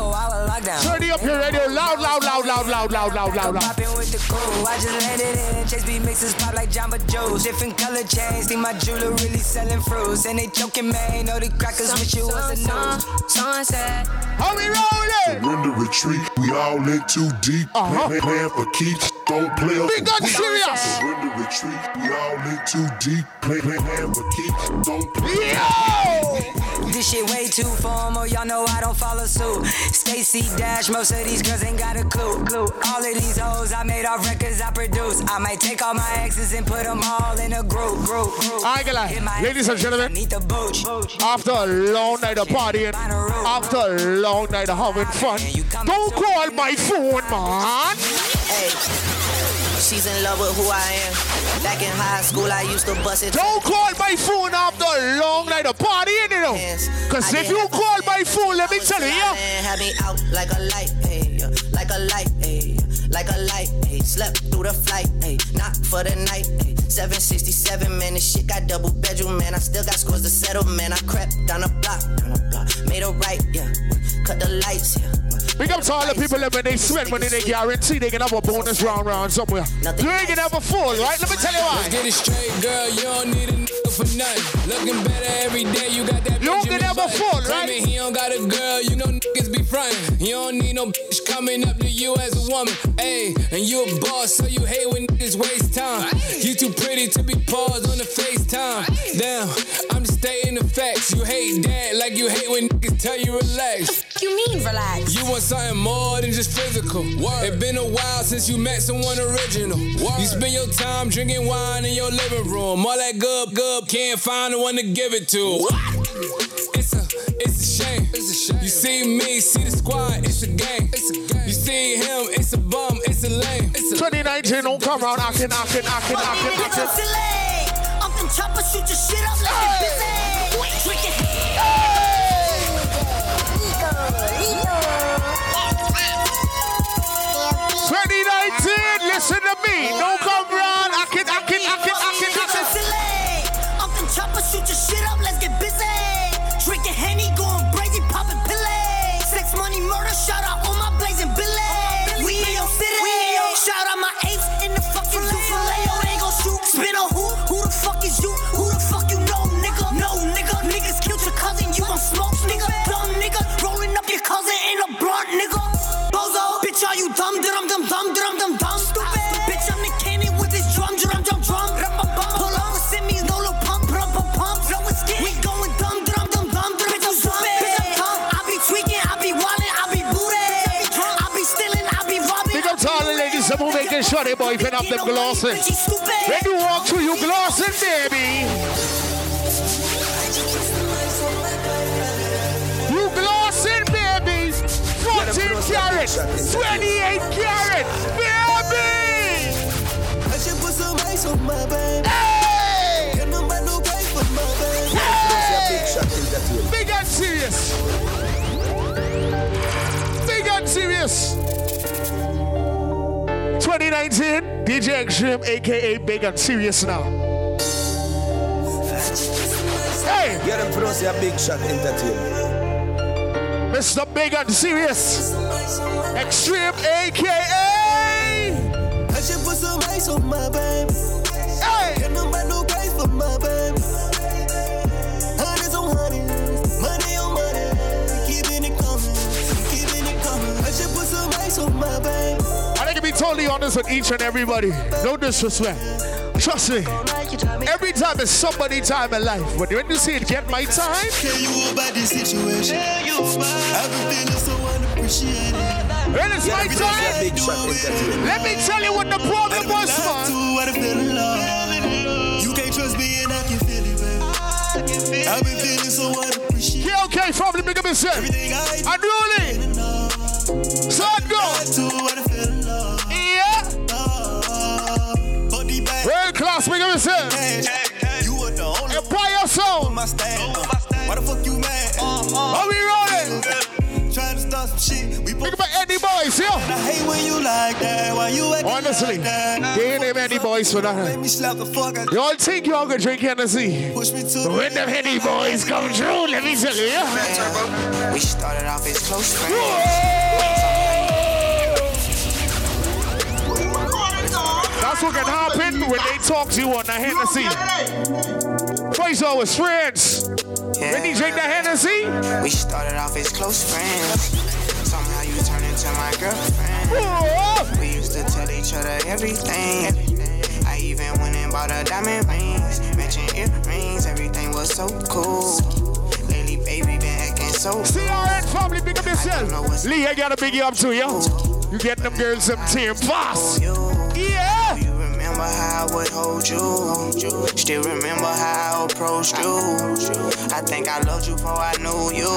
Two four hour lockdown. Turn it up your radio loud, loud, loud, loud, loud, loud, loud, loud, loud. Popping with the crew. I just landed in. Chase B mixes pop like Jamba Juice. Different color chains. Think my jeweler really selling fruits. And they choking, man. Know the crackers wish you was a news. Sunset. How we rolling? Surrender retreat, we all in too deep. Uh-huh. Plan, plan for keeps, don't play us. Big and serious. Surrender retreat, we all in too deep. Plan, plan, plan for keeps, don't play This shit way too formal, y'all know I don't follow suit. Stacy Dash, most of these girls ain't got a clue. clue. All of these hoes I made off records I produce. I might take all my exes and put them all in a group, group, group. I ain't gonna lie. Ladies and gentlemen, after a long night of partying, after a long night of having fun, don't call my phone, man. Hey, she's in love with who I am. Back in high school, I used to bust it. Don't call my phone after a long night of partying, you know. Cause if you call my phone, let me tell you, yeah. Had me out like a light, hey, like a light, hey. like a light. Hey, slept through the flight. Hey, not for the night. Hey, 767, man, this shit got double bedroom, man. I still got scores to settle, man. I crept down a block, down a block, made a right, yeah. Cut the lights, yeah. Big up to all the people that when they spend money, they guarantee they can have a bonus round round somewhere. You ain't gonna have a full, right? Let me tell you why. Let's get it straight, girl. You don't need a nigga for nothing. Looking better every day. You got that. You don't Benjamin get have a Button. full, Claiming right? He don't got a girl. You know niggas be frontin'. You don't need no bitch coming up to you as a woman. Ayy, and you a boss, so you hate when niggas waste time. You too pretty to be paused on the FaceTime. Damn, I'm just stating the facts. You hate that like you hate when niggas tell you relax. You mean relax? You want something more than just physical. It been a while since you met someone original. You spend your time drinking wine in your living room. All that good, good, can't find the one to give it to. It's a, it's a shame. It's a shame. You see me, see the squad, it's a gang. It's a gang. You see him, it's a bum, it's a lame. It's a 2019 don't come around acting, acting, acting, acting, acting. Up them choppers, shoot your shit up, let's get busy. 2019, listen to me. Don't come around sure they boy even up them glossing. When you walk through, you glossing, baby. You glossing, baby. 14 carat, 28 carats, baby. Hey! Hey! Big and serious. Big and serious. 2019, DJ Extreme, aka Big and Serious now. Hey! Get him pronounce a big shot entertainment. Mr. Big and Serious. Extreme, aka. I should put some ice on my baby. Hey! Get no man no pay for my baby. Hundreds on hundreds, money on money. Keeping it coming, keeping it coming. I should put some ice on my baby. Totally honest with each and everybody. No disrespect. Trust me. Every time it's somebody time in life. When when you see it, get my time. Tell you about this situation. I've been feeling so unappreciated. When it's my time, let me tell you what the problem was, man. What I feel in love. You can't trust me and I can feel it, baby. I've been feeling so unappreciated. Okay, family, big up yourself. Unruly. Son go. Class, big up yourself. You were the only Empire Sound. my stand. Why the fuck you mad? Uh-huh. Are we rolling? Trying to start some shit. We Big up Eddie Boys, yo. I hate when you like that. Why you acting Honestly, like that? they ain't them Eddie Boys for Make that. me slap the fuck out. You all think you all gonna drink Hennessy. Push me to when them Eddie Boys come through, let me tell you. yeah. We started off as close friends. That's what can happen when they talk to you on the Hennessy. Boys always friends. When you drink the Hennessy, We started off as close friends. Somehow you turned into my girlfriend. Whoa. We used to tell each other everything. I even went and bought her diamond rings, matching earrings. Everything was so cool. Lately, baby, been acting so. CRN family, big up yourself. Lee, I gotta big you up too, yo. You getting them girls some team fast. Yeah. Remember how I would hold you. Still remember how I approached you. I think I loved you before I knew you.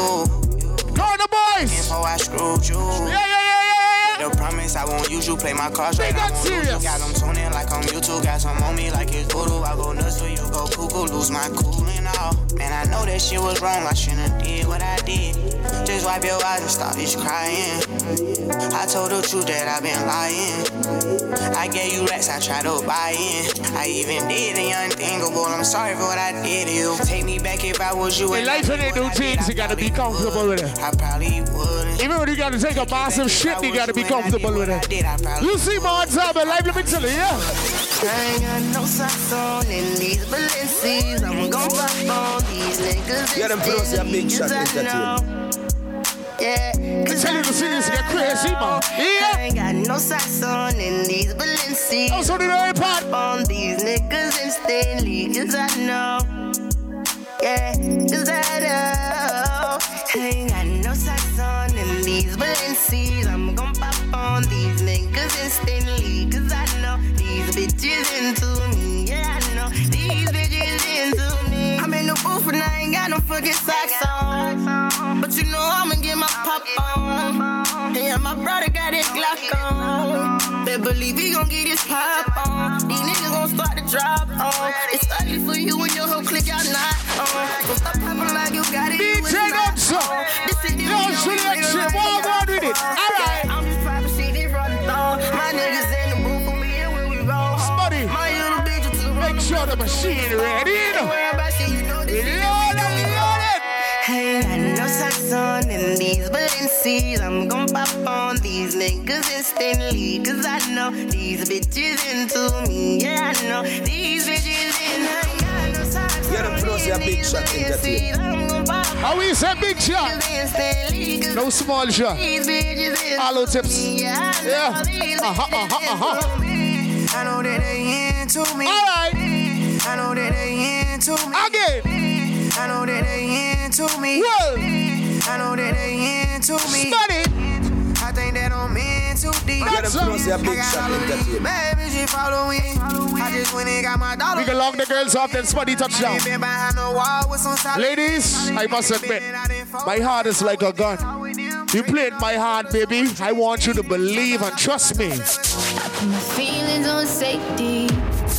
Call the boys. Before I screwed you. Yeah, yeah, yeah, yeah, yeah. The promise I won't use you. Play my cards right. Big I and won't lose you. serious. Got them tuning like on YouTube. Got some on me like it's voodoo. I go nuts for you. Go cuckoo. Lose my cool and all. Man, I know that shit was wrong. I shouldn't have did what I did. Just wipe your eyes and stop this crying. I told the truth that I've been lying. I gave you racks, I tried to buy in. I even did the unthinkable. I'm sorry for what I did to you. Take me back if I was you. In life, when they do things, you gotta be comfortable with it. I probably wouldn't. Even when you gotta take a massive shit, you gotta be comfortable with it. You see my job in life, let me tell you, yeah. I ain't got no socks on in these Balenci's. I'm gon' pop on these niggas. Yeah, them close your big shot entertainment. Yeah, Can tell you the cities get crazy, man. Yeah. I ain't got no socks on in these Balenci's. Also, oh, the iPad. On these niggas instantly, cause I know. Yeah, cause I know. I ain't got no socks on in these Balenci's. I'm gon' pop on these niggas instantly, cause I know these bitches into me. Yeah, I know these bitches into me. I'm in the booth and I ain't got no fucking socks the make machine ready. You know. Worry about shit, you know this shit Load it, load it. Hey, I no socks on in these Balenci's. I'm gon' pop on these niggas instantly. Cause I know these bitches into me. Yeah, I know these bitches in I ain't got no socks Yeah, them on close your in big shot entertainment. Balenci's. I'm gon' pop How we say big shot? No small shot. these bitches into tips. me. Yeah, I know Yeah. these Uh-huh, bitches uh-huh, uh-huh. into me. I know that they into me. Alright. I know that they into me. Again. I know that they into me. Well. I know that they into me. Study. I think that I'm in too deep. Yeah, them close your big I got shot all of these entertainment. baby, she following. I just went and got my dollar. We can lock the girls off, then Spuddy touchdown. Been behind the wall with some solid Ladies, I must admit, my heart is like a gun. You played my heart, baby. I want you to believe and trust me. My feelings on safety,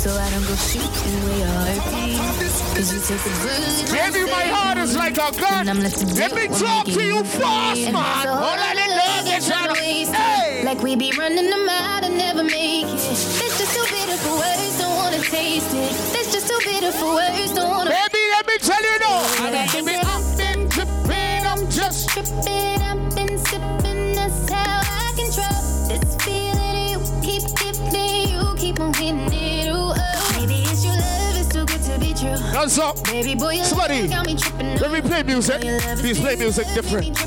so I don't go shooting where your heart beats. Cause you take a bullet. Baby, my heart is like a gun. Let me talk to you fast, man. Hold on, let love get shot. Hey! Like we be running them out and never make it. That's just too bitter for words, don't wanna taste it. That's just too bitter for words, don't wanna. Baby, let me tell you. I mean, give me up and tripping, I'm just tripping. I've been sipping, be true. That's up. Baby boy, Somebody, love got me when we play music, please play music different.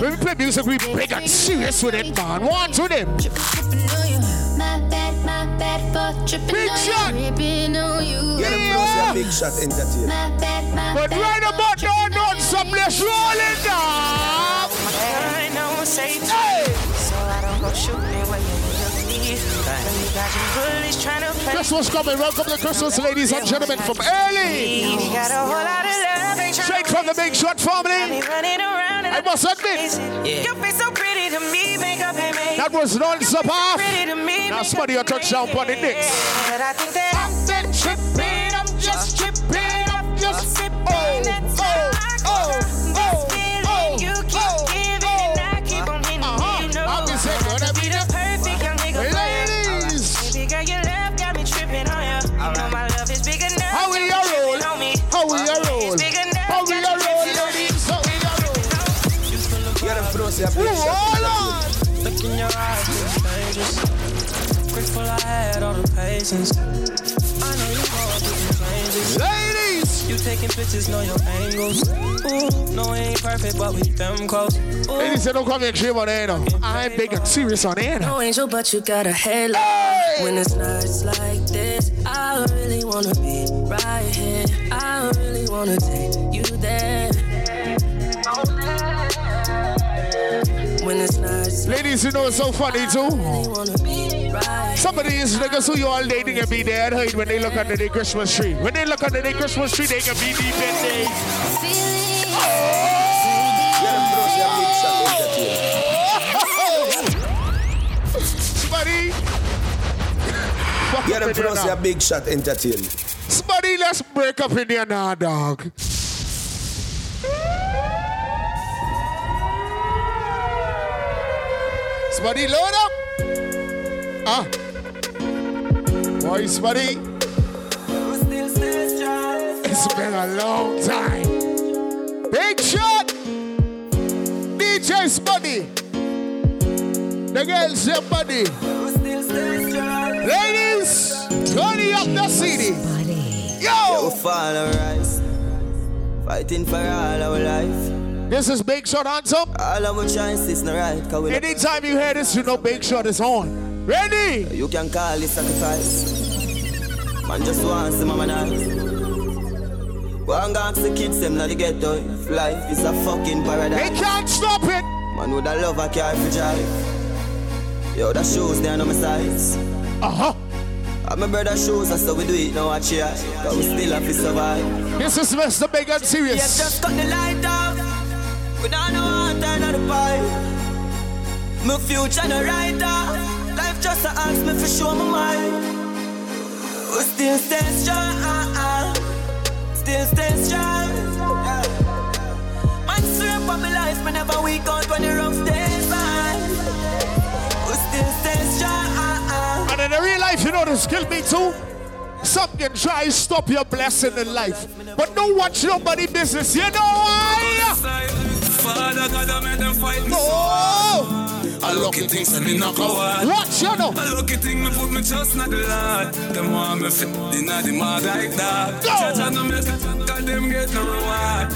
When we play music, we big and serious with it, man. One to them. My bad, my bad for tripping Big shot. you, tripping on you. Yeah, them close your big shot entertainment. My bad, But right about now, not some let's roll it down. I know safety. Hey! So I don't go shooting where you leave. You got your bullies trying to play. Christmas coming. Welcome to Christmas, ladies and gentlemen, from early. You got a whole lot of love. ain't tryna Straight from the Big Shot family. be running around and I must admit, Your face so pretty to me, makeup ain't made. that was non-stop off. pretty to me. Now somebody a touchdown on the Knicks. But I think that I'm tripping, I'm just tripping, I'm just all. I know you through some changes. Ladies, You taking pictures, know your angles. Ooh, no, it ain't perfect, but we them close. Ooh, ladies, say don't come here dream on air now. I'm big and serious on air no angel, but you got a halo. When it's nights like this, I really wanna be right here. I really wanna take you there. When it's nights Ladies, you know it's so funny too. Some of these niggas who you all dating can be dead hide when they look under the Christmas tree. When they look under the Christmas tree, they can be deep in there. Yeah, them close your big shot entertainment. Somebody. Up them in there close now. your big shot entertainment. Somebody, let's break up in there now, dog. Spuddy, load up. Ah. Boys, Spuddy. It's been a long time. Big shot. DJ Spuddy. The girls, your buddy. Ladies, turn up the CD. Yo! We fall or rise. Fighting for all our life. This is Big Shot Anthem. All our choices not right. Cause Anytime you hear this, you know Big Shot is on. Ready? You can call it sacrifice. Man just wants some mama nice. Go and ask the kids them now the ghetto. If life is a fucking paradise. They can't stop it. Man with a love I carry for drive. Yo, the shoes there on my sides. Uh-huh. I'm my brother shoes, that's how we do it now, watch ya. Cause we still have to survive. This is Mr. Big and Serious. Yes, just cut the light off. We don't know how to turn on the pipe. My future no right off. Life just a ask me for show my mind. We still stay strong. Uh-uh. Still stay strong. Yeah. Man, swear for my life, me never weak out when the rough days by. We still stay strong. Uh-uh. And in the real life, you know this kill me too. Some can try to stop your blessing in life. But don't watch nobody business. You know why? Father God, I made them fight me oh. I lucky things and me not coward. Watch you know. I lucky thing me put me trust not the Lord. Them want me fit in the mud like that. Church and no make it, cause them get no reward.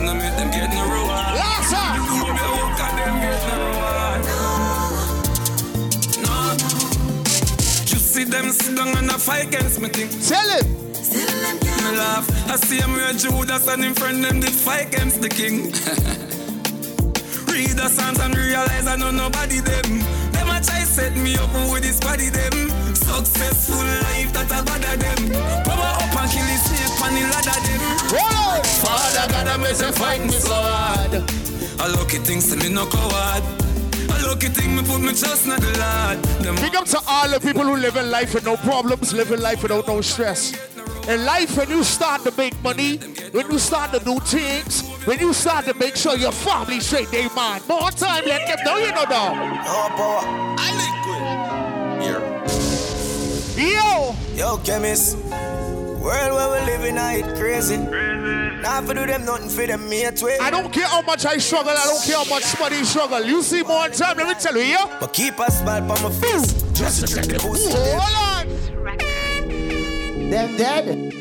No make them get no reward. Yes, sir. No me work, cause them get no reward. No. You see them sit down and a fight against me thing. Tell him. Me laugh. I see him where Judas and him friend them did fight against the king. <laughs> Read the Psalms and realize I know nobody them. Them a try set me up with this body them. Successful life that I bother them. Power up and kill the snake on the ladder them. Father God, I make them fight me so hard. I lucky things to me no coward. A lucky thing me put me trust not the Lord. Big up to all the people who live in life with no problems, living life without no stress. In life, when you start to make money, when you start to do things, when you start to make sure your family straight, they mind. More time, let them know you know dog. No power. I liquid. Here. Yo! Yo, chemist. World where we living, I it crazy. Now for do them nothing for them way. I don't care how much I struggle, I don't care how much money struggle. You see more time, let me tell you, yeah? But keep a smile on my face. Just to check the pussy. Them dead.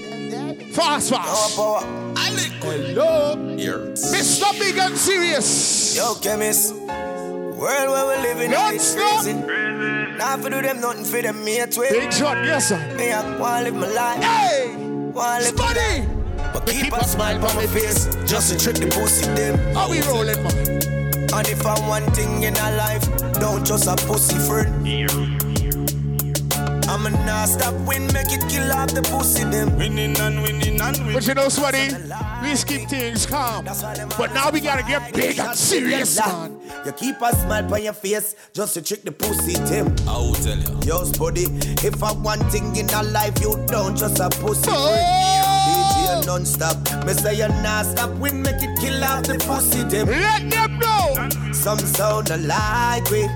Fast, fast. No power. I liquid. Hello. Here. Mr. Big and Serious. Yo, chemist. World where we living, I it crazy. Now for do them nothing for them mate way. Big shot, yes sir. Me I wanna live my life. Hey! Wanna live my Spuddy! But keep a smile on my face. Just to trick the pussy them. How we rolling, man? And if I'm one thing in a life, don't just a pussy friend. I'ma not stop win, make it kill off the pussy them. Winning and winning and winning. But you know, Sweaty, we just keep things calm. But now we gotta get big and serious, man. You keep a smile on your face just to trick the pussy Tim. I will tell you. Yo, buddy, if I want thing in a life, you don't just a pussy Oh! friend. DJ non-stop, me say you not stop we make it kill off the pussy them. Let them know. Some sound alike we.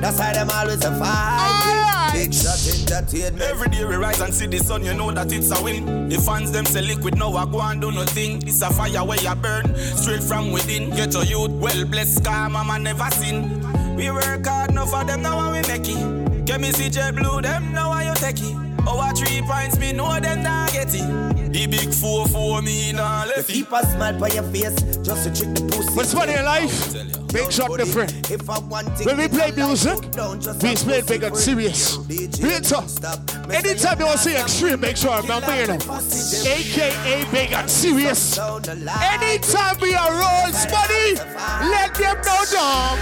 That's how them always a fight. Entertainment. Every day we rise and see the sun, you know that it's a win. The fans them say liquid, now I go and do nothing. It's a fire where you burn, straight from within. Get your youth, well blessed, car mama never seen. We work hard, no for them, now we make it. Get me see jet blue, them now why you take it. Our three points, me know them not get it. The big four for me, nah You left it. keep a smile on your face just to trick the pussy. What's funny in life? Big shot different. If I want When we play music, you don't just we play pussy big and serious. DJ Beat up. non-stop. Me say Anytime you want to see extreme, make sure I'm you know. AKA big and serious. Anytime we are roll, Spuddy, let them know, dog.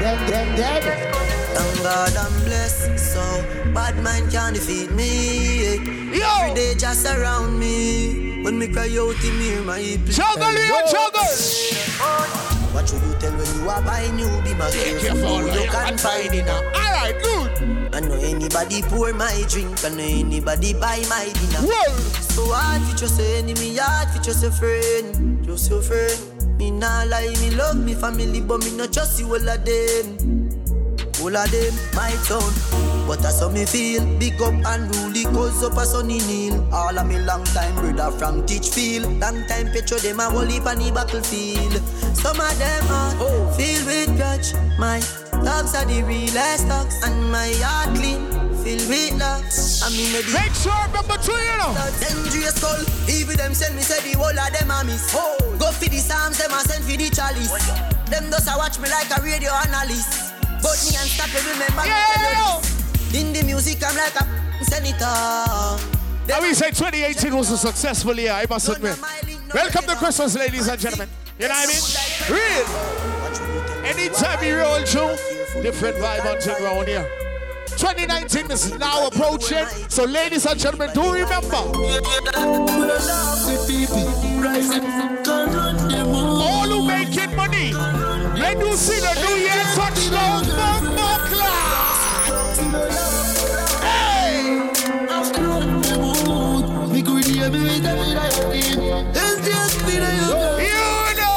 Them, them dead. Thank God I'm blessed, so bad mind can't defeat me. Yo. Every day just around me. When me cry out, him hear my plea. Juggle, you juggle. What should you tell when you are buying new be my Take your phone, You can find it now. All right, good. I know anybody pour my drink, I know anybody buy my dinner. Whoa. So hard for just your enemy, hard for just your friend, You just your friend. Me nah lie, me love me family, but me not trust you all of them. All of them, my town. But that's how me feel. Big up and rule cause up a sunny kneel. All of me long time brother from Teachfield. Long time petro them a whole heap on the battlefield. Some of them are oh. filled with grudge. My dogs are the realest dogs. And my heart clean, filled with love. I mean, the Make sure number two, you know. Dangerous skull. Even them send me say the whole of them a miss. Oh. Go for the psalms, them a send for the chalice. Them just a watch me like a radio analyst. But me and stop it, remember yeah. In the music, I'm like a senator. I will say 2018 was a successful year, I must admit. Welcome to Christmas, ladies and gentlemen. You know what I mean? Real. Anytime you roll through, different vibe on thing around here. 2019 is now approaching, so ladies and gentlemen, do remember. All who making money, when you see the new year touchdown, bumper class. Hey! You know!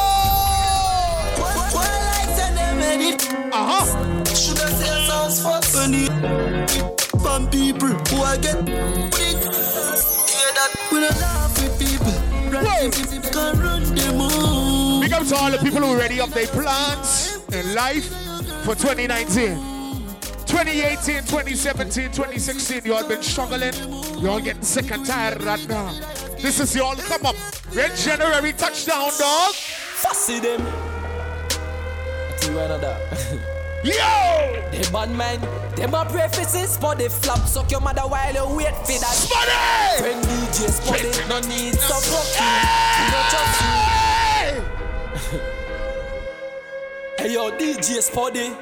Uh-huh. Should I say sounds first? From people who I get with. Hear that? When I laugh with people, right? Can run them all. To all the people who ready up their plans in life for 2019. 2018, 2017, 2016, you all been struggling. You all getting sick and tired right now. This is your come up. Red January touchdown, dog. Fussy them. I tell you another. <laughs> Yo! They bad man, them a prefaces for the flap. Suck your mother while you wait for that. Spuddy! Friend DJ Spuddy, no need some fucking. Hey yo, DJ Spuddy.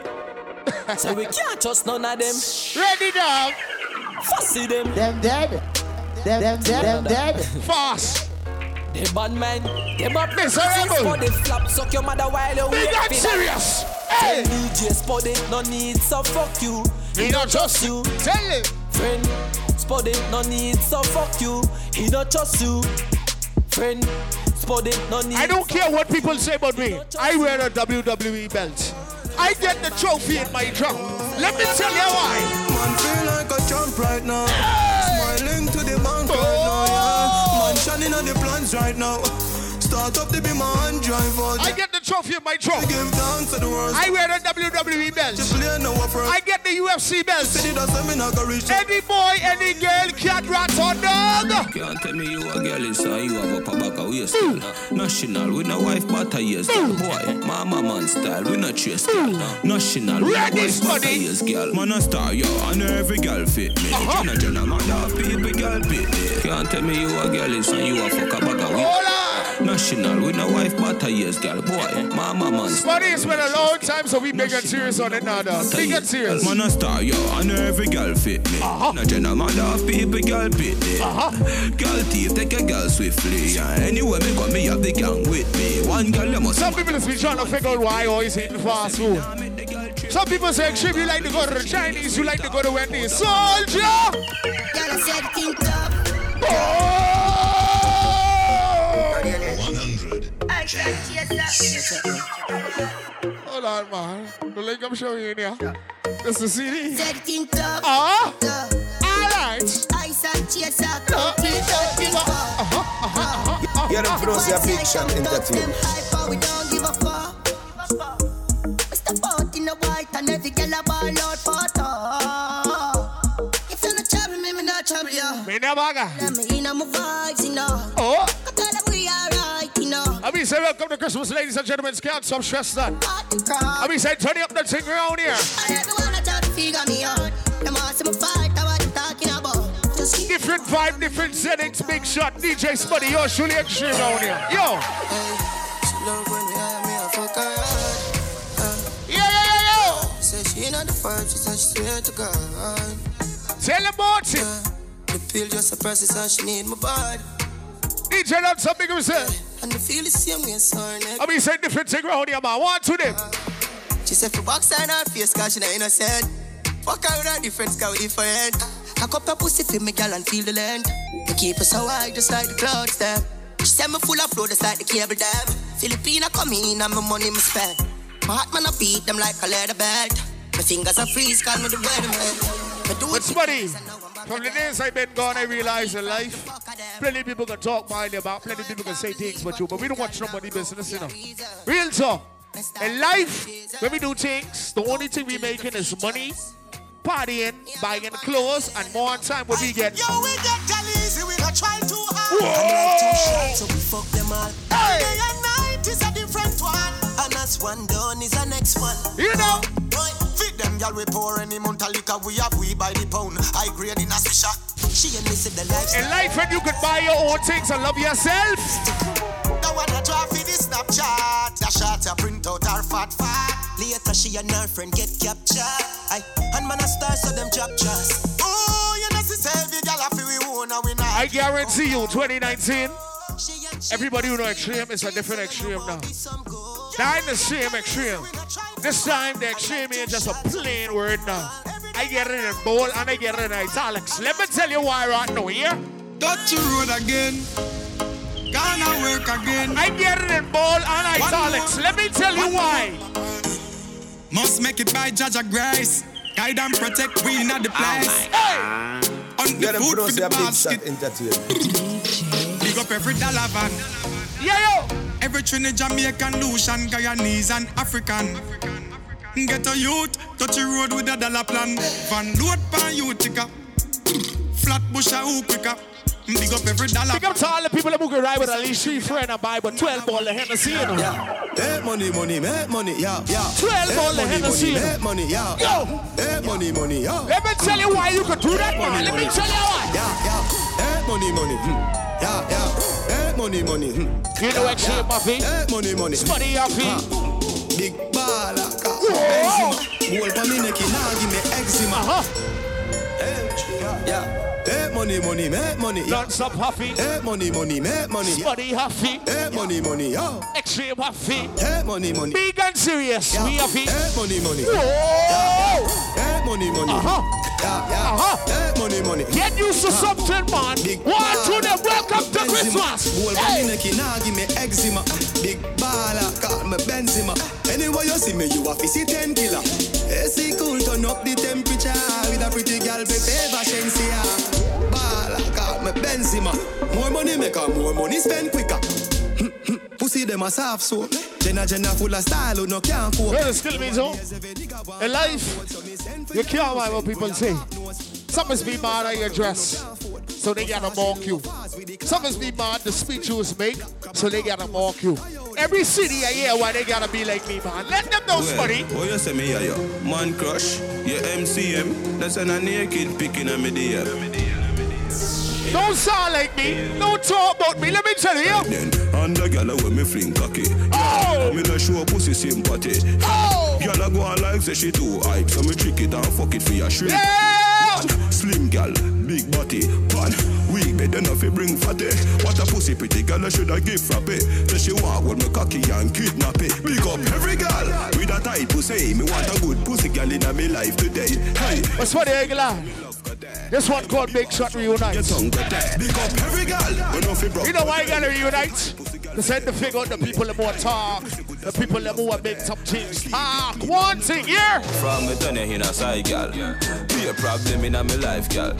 so we can't trust none of them. Ready, dog. Fussy them. Them dead. Them, them, them, them dead. Fast. They bad man, them a Miserable. for the flap. Suck your mother while you wait that serious. Hey. DJ Spuddy, no need so fuck you. He don't trust you. Tell him. Friend, Spuddy, no need so fuck you. He don't trust you. Friend, Spuddy, no need. I don't care what people say about me. I wear a WWE belt. I get the trophy in my drum. Let me tell you why. Man feel like a champ right now. Smiling to the bank right now, yeah. Man shining on the plans right now. Start up to be my hand driver. I get the trophy in my drum. Give thanks to the world. I wear a WWE belt. Just play no first. I get the UFC belt. Said it doesn't mean I go reach. Any boy, any girl, cat, rat, or dog. Can't tell me you a girl inside you have a back of waist. Mm. National, we no wife but a years girl. Boy, mama man style, we no trace girl. National, we no Ready, wife but a Spuddy. years girl. Man a star, yo, and every girl fit me. Uh-huh. Jenna, Jenna, man, half people girl fit me. Can't tell me you a girl inside you a fuck a bag of waist. Hola. National, we no wife but a years girl. Boy, mama man style. Spuddy, it's been a long time, so we big and serious on it now, dog. Big and serious. Man a star, yo, and every girl fit me. Uh-huh. No Jenna, man, half people girl fit me. Uh-huh. Girl thief, take a girl swiftly. Yeah. Anyway, me come me have the gang with me. One girl, you must. Some people has been trying to figure out why I always eating fast food. Some people say, Extreme, you like to go to the Chinese, you like to go to Wendy's. Soldier! Y'all said think tough. Hold on, man. The link I'm showing you in here. This is CD. Said think tough. Ah, Tough. alright. Ice and chase up. Uh, Get them from your big shot entertainment. We don't give a fuck. We step out in the white and every girl a ball out for talk. If you're not trouble me, me not trouble you. Me never got. Let me in on my vibes, you know. Oh, I say welcome to Christmas, ladies and gentlemen. Can't stop stress that. I mean, say turn up the thing around here. And everyone I try to figure me out. Them all see me fight, I what I'm talking about. Just keep Different vibe, different settings, big shot. DJ Spuddy, yo, truly extreme around here. Yo, She love when we have me, I fuck her hard. yeah, yeah, yeah, yo. Say she not the five, she said she swear to God. Tell about it. The pill just process and she need my body. DJ, that's something we say. And the feel the same way, so her neck. I mean, say different thing around here, man. One to them. Uh, she said for box and her face, cause she not innocent. Fuck her with her different, cause we different. Cock up her pussy for me, girl, and feel the length. You keep her so high, just like the clouds, them. She said me full of flow, just like the cable dam. Filipina come in and my money me spend. My heart man I beat them like a leather belt. My fingers are freeze, call me the weatherman. It's funny. From the days I've been gone, I realize in life, plenty of people can talk mind about, plenty of people can say things about you, but we don't watch nobody business, you know. Real talk. In life, when we do things, the only thing we making is money, partying, buying clothes, and more time what we get. Yo, we get easy, we not try too hard. Whoa! So we fuck them all. Day and night is a different one. And as one done is the next one. You know. Them, y'all we pour any month of liquor we have, we buy the pound. I grade in a swisher. She me see the life. In life, when you could buy your own things and love yourself. Wanna draw for the Snapchat. The shot print out her fat fat. Later she and her friend get captured. Aye, and man a star so them drop trust. Oh, you know see every gal a fi we own and we not. I guarantee you, 2019, everybody who know extreme is a different extreme now. Now in the same extreme. This time the extreme is just a plain word now. I get it in bold and I get it in italics. Let me tell you why right now, here. Touch the road again. Gonna work again. I get it in bold and italics. Let me tell you why. Must make it by Judge of Grace. Guide and protect we in the place. On the Get them food pronounce for the their big basket. Shot. Big up every dollar van. Yeah, yo. Every Trinidad, Jamaican, Lucian, Guyanese, and African. African. Get a youth, touch the road with a dollar plan. Van load pan you ticker. Flat bush a hoop quicker. Big up every dollar. Big up to all the people that who can ride with at least three friends and buy but 12 ball of Hennessy, you know. Yeah. Make money, money, make money, yeah, yeah. 12 Make ball of money, Hennessy. money, make money, yeah. Yo. Make money, money, yeah. Let me tell you why you could do that, Money, man. Let me money. tell you why. Yeah, yeah. Make money, money, hmm. Yeah, yeah. Make money, money, hmm. You know extreme, Muffy. Make money, money. Spuddy, Muffy. Big baller. Whoa. Hold for me neck, now give me eczema. Uh-huh. Hey, yeah. Make eh, money, money, make money. Yeah. Non-stop Huffy. Make money, money, make money. Spuddy Huffy. Make money, money, yo. Extreme Huffy. Make money, money. Big and serious. Yeah. We Huffy. Make money, money. Whoa. Make money, money. Uh-huh. Yeah, yeah. Uh-huh. Make money, money. Get used to something, man. Big One to baller. them. Welcome to Christmas. Hey. hey. now give me eczema. Big baller, call me Benzema. Anyway you see me, you a see ten killer. AC cool, turn up the temperature with a pretty girl, be favor Shensia. Baller, call me Benzema. More money make her more money spend quicker. Pussy them a soft so. Jenna Jenna full of style, who no can't cope. Well, still means so. In life, you can't mind what people say. Some must be mad at your dress, so they gotta mock you. Some must be mad the speech you was make, so they gotta mock you. Every city I hear why they gotta be like me, man. Let them know, Spuddy. Oh, you say me, yeah, yeah. Man crush, yeah, MCM. That's an a naked picking on me there. Don't sound like me. Don't talk about me. Let me tell you. Then, and the gyal when me fling cocky. Oh. Me no show pussy sympathy. Oh. Gyal a go on like say she too hype, so me trick it and fuck it for your shrimp. Yeah. Slim gal, big body, pan. Weak bed enough fi bring fatty. What a pussy pretty gal I shoulda give frappe. Say she want hold me cocky and kidnap it. Big up every gal with a tight pussy. Me want a good pussy gal inna me life today. Hey, What's funny, Egla? This one called Big Shot Reunite. your. You know why you gotta reunite? To send the figure out the people that more talk, the people that more make some things talk. One thing, yeah. From me turn in a side gal. Be a problem in me life gal.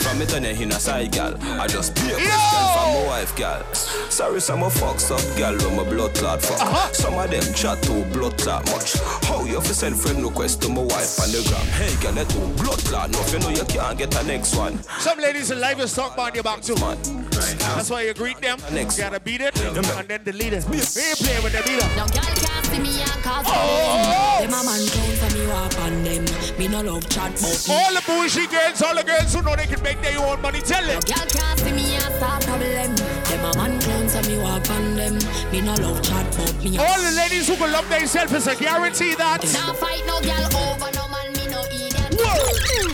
From me turn in a side gal. I just be a question from my wife gal. Sorry, some of fucks up gal when my blood clot fuck. Uh-huh. Some of them chat too blood clot much. How you fi send friend request to my wife on the gram? Hey gal, that too blood clot. No, you know you can't get a next one. Some ladies in life is talk behind your back too. That's why you greet them, Next. you gotta beat it, and then delete it. We ain't playing with them either. No girl can't see me and cause Oh! Them a man clown for me walk on them. Me no love chat but. All the bullshit girls, all the girls who know they can make their own money, tell them. Girl can't see me and start problem. Them a man for me walk on them. Me no love chat but me. All the ladies who can love themselves is a guarantee that. Nah fight no girl oh,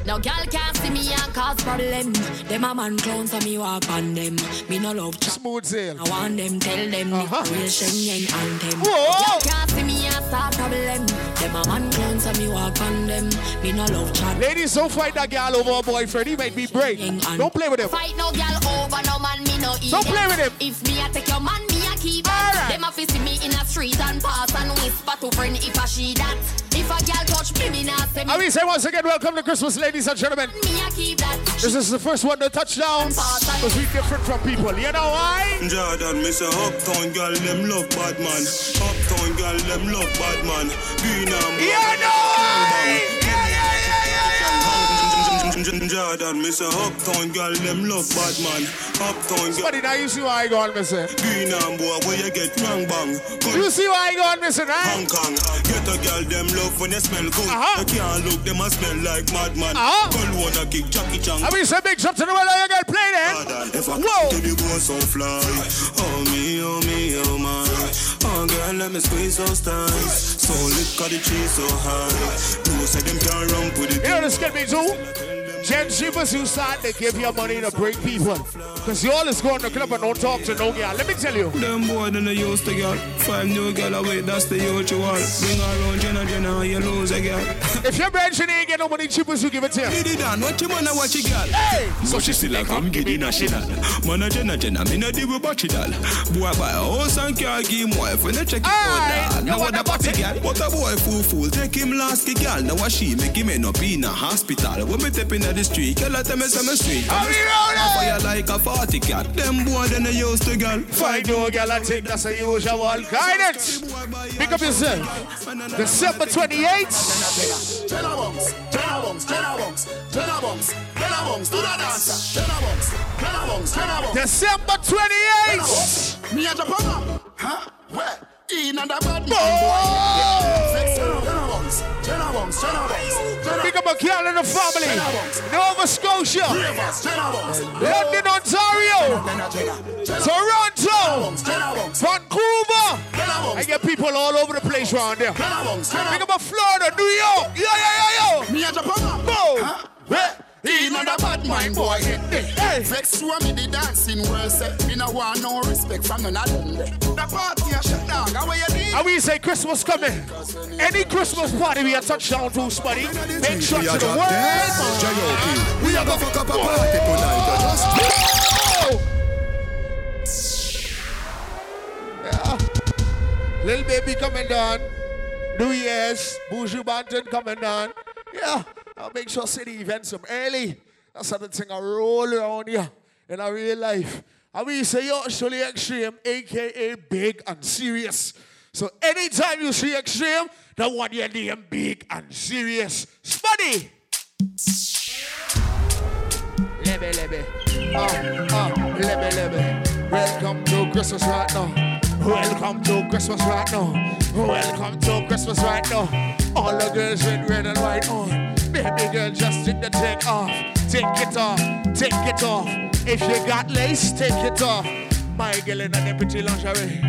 No girl can't see me and cause problem. Them a man clown for me walk on them. Me no love chat. Smooth sail. I want them tell them Uh-huh. the real Shenyan anthem. Whoa! Girl can't see me and start problem. Them a man clown for me walk on them. Me no love chat. Ladies, don't fight that girl over a boyfriend. He might be brave. Don't play with him. Fight no girl over no man, me no idiot. Don't play with him. If me a take your man, me keep that. Them a fi see me in a street and pass and whisper to friend if I she that. If a girl touch me, me nah say me. I mean, say once again, welcome to Christmas, ladies and gentlemen. Me a keep that. This is the first one to touch down because we different from people. You know why? Jordan, me say uptown girl, them love bad man. Uptown girl, them love bad man. Green and Yeah, no way. Jordan, me say uptown girl, them love bad man. Uptown girl. Now you see why I go on missing. Green and boy, where you get wrong bang. You see why I go on missing, right? Hong Kong, get a girl, them love when they smell good. Uh-huh. You can't look, them a smell like madman. Uh-huh. Girl wanna kick Jackie Chan. I mean, say big shot to the world, you get play then. If I Whoa. give you go so fly. Oh me, oh me, oh my. Oh girl, let me squeeze those thighs. So lick of the cheese so high. Say them can't run with it. You know this get me too? Gen Shivers who start to give you money to break people. Because you always go in the club and don't talk to no girl. Let me tell you. Them boy then they used to girl. Five new girl away, that's the usual. Bring around Jenna Jenna, you lose a girl. If your branch ain't get no money, Chippers will give it to you. Get it done, what you wanna watch girl? Hey! So she still a come get in a shit Man a Jenna Jenna, me no deal with batchy doll. Boy buy a house and car, give him wife when they check it out. Now what a a batty? girl? What a boy fool fool, take him last girl. Now what she make him end up in a hospital. When me step in the street, girl I tell me some street. How we roll Fire like a party cat. Them boy then they used to girl. Find no girl I think that's a usual guidance. Pick up yourself. December 28th. Genna Bounce, Genna Bounce, Genna Bounce, Genna Bounce, Genna Bounce, do the dancer. Genna Bounce, Genna Bounce, Genna Bounce. December 28th. Me a Japan, huh? Where? In and the bad man boy. Up a girl in the family. Nova Scotia. Ravers, Genna Bounce. London, Ontario. Toronto. Vancouver. I get people all over the place around there. Pick up a Florida, New York. Yo, yo, yo, yo. Me a Japan, Boom. Where? In and the bad mind boy hit there. Hey. Flex show me the dancing world set. Me no want no respect from none of them. Eh. The party a shut down. How you need? And we say Christmas coming. Any Christmas party we a touchdown to, Spuddy. Make sure to the world. We a go fuck up a party tonight. Yeah. Little baby coming down. New Year's. Buju Banton coming down. Yeah. I'll make sure city events some early. That's the thing I roll around here in our real life. And we say you're actually extreme, aka big and serious. So anytime you see extreme, that one your name big and serious. Spuddy! Lebe, lebe. Ah, ah, lebe, lebe. Welcome to Christmas right now. Welcome to Christmas right now. Welcome to Christmas right now. All the girls with red and white on. Baby girl, just take the take off. Take it off. Take it off. If you got lace, take it off. My girl in a deputy lingerie.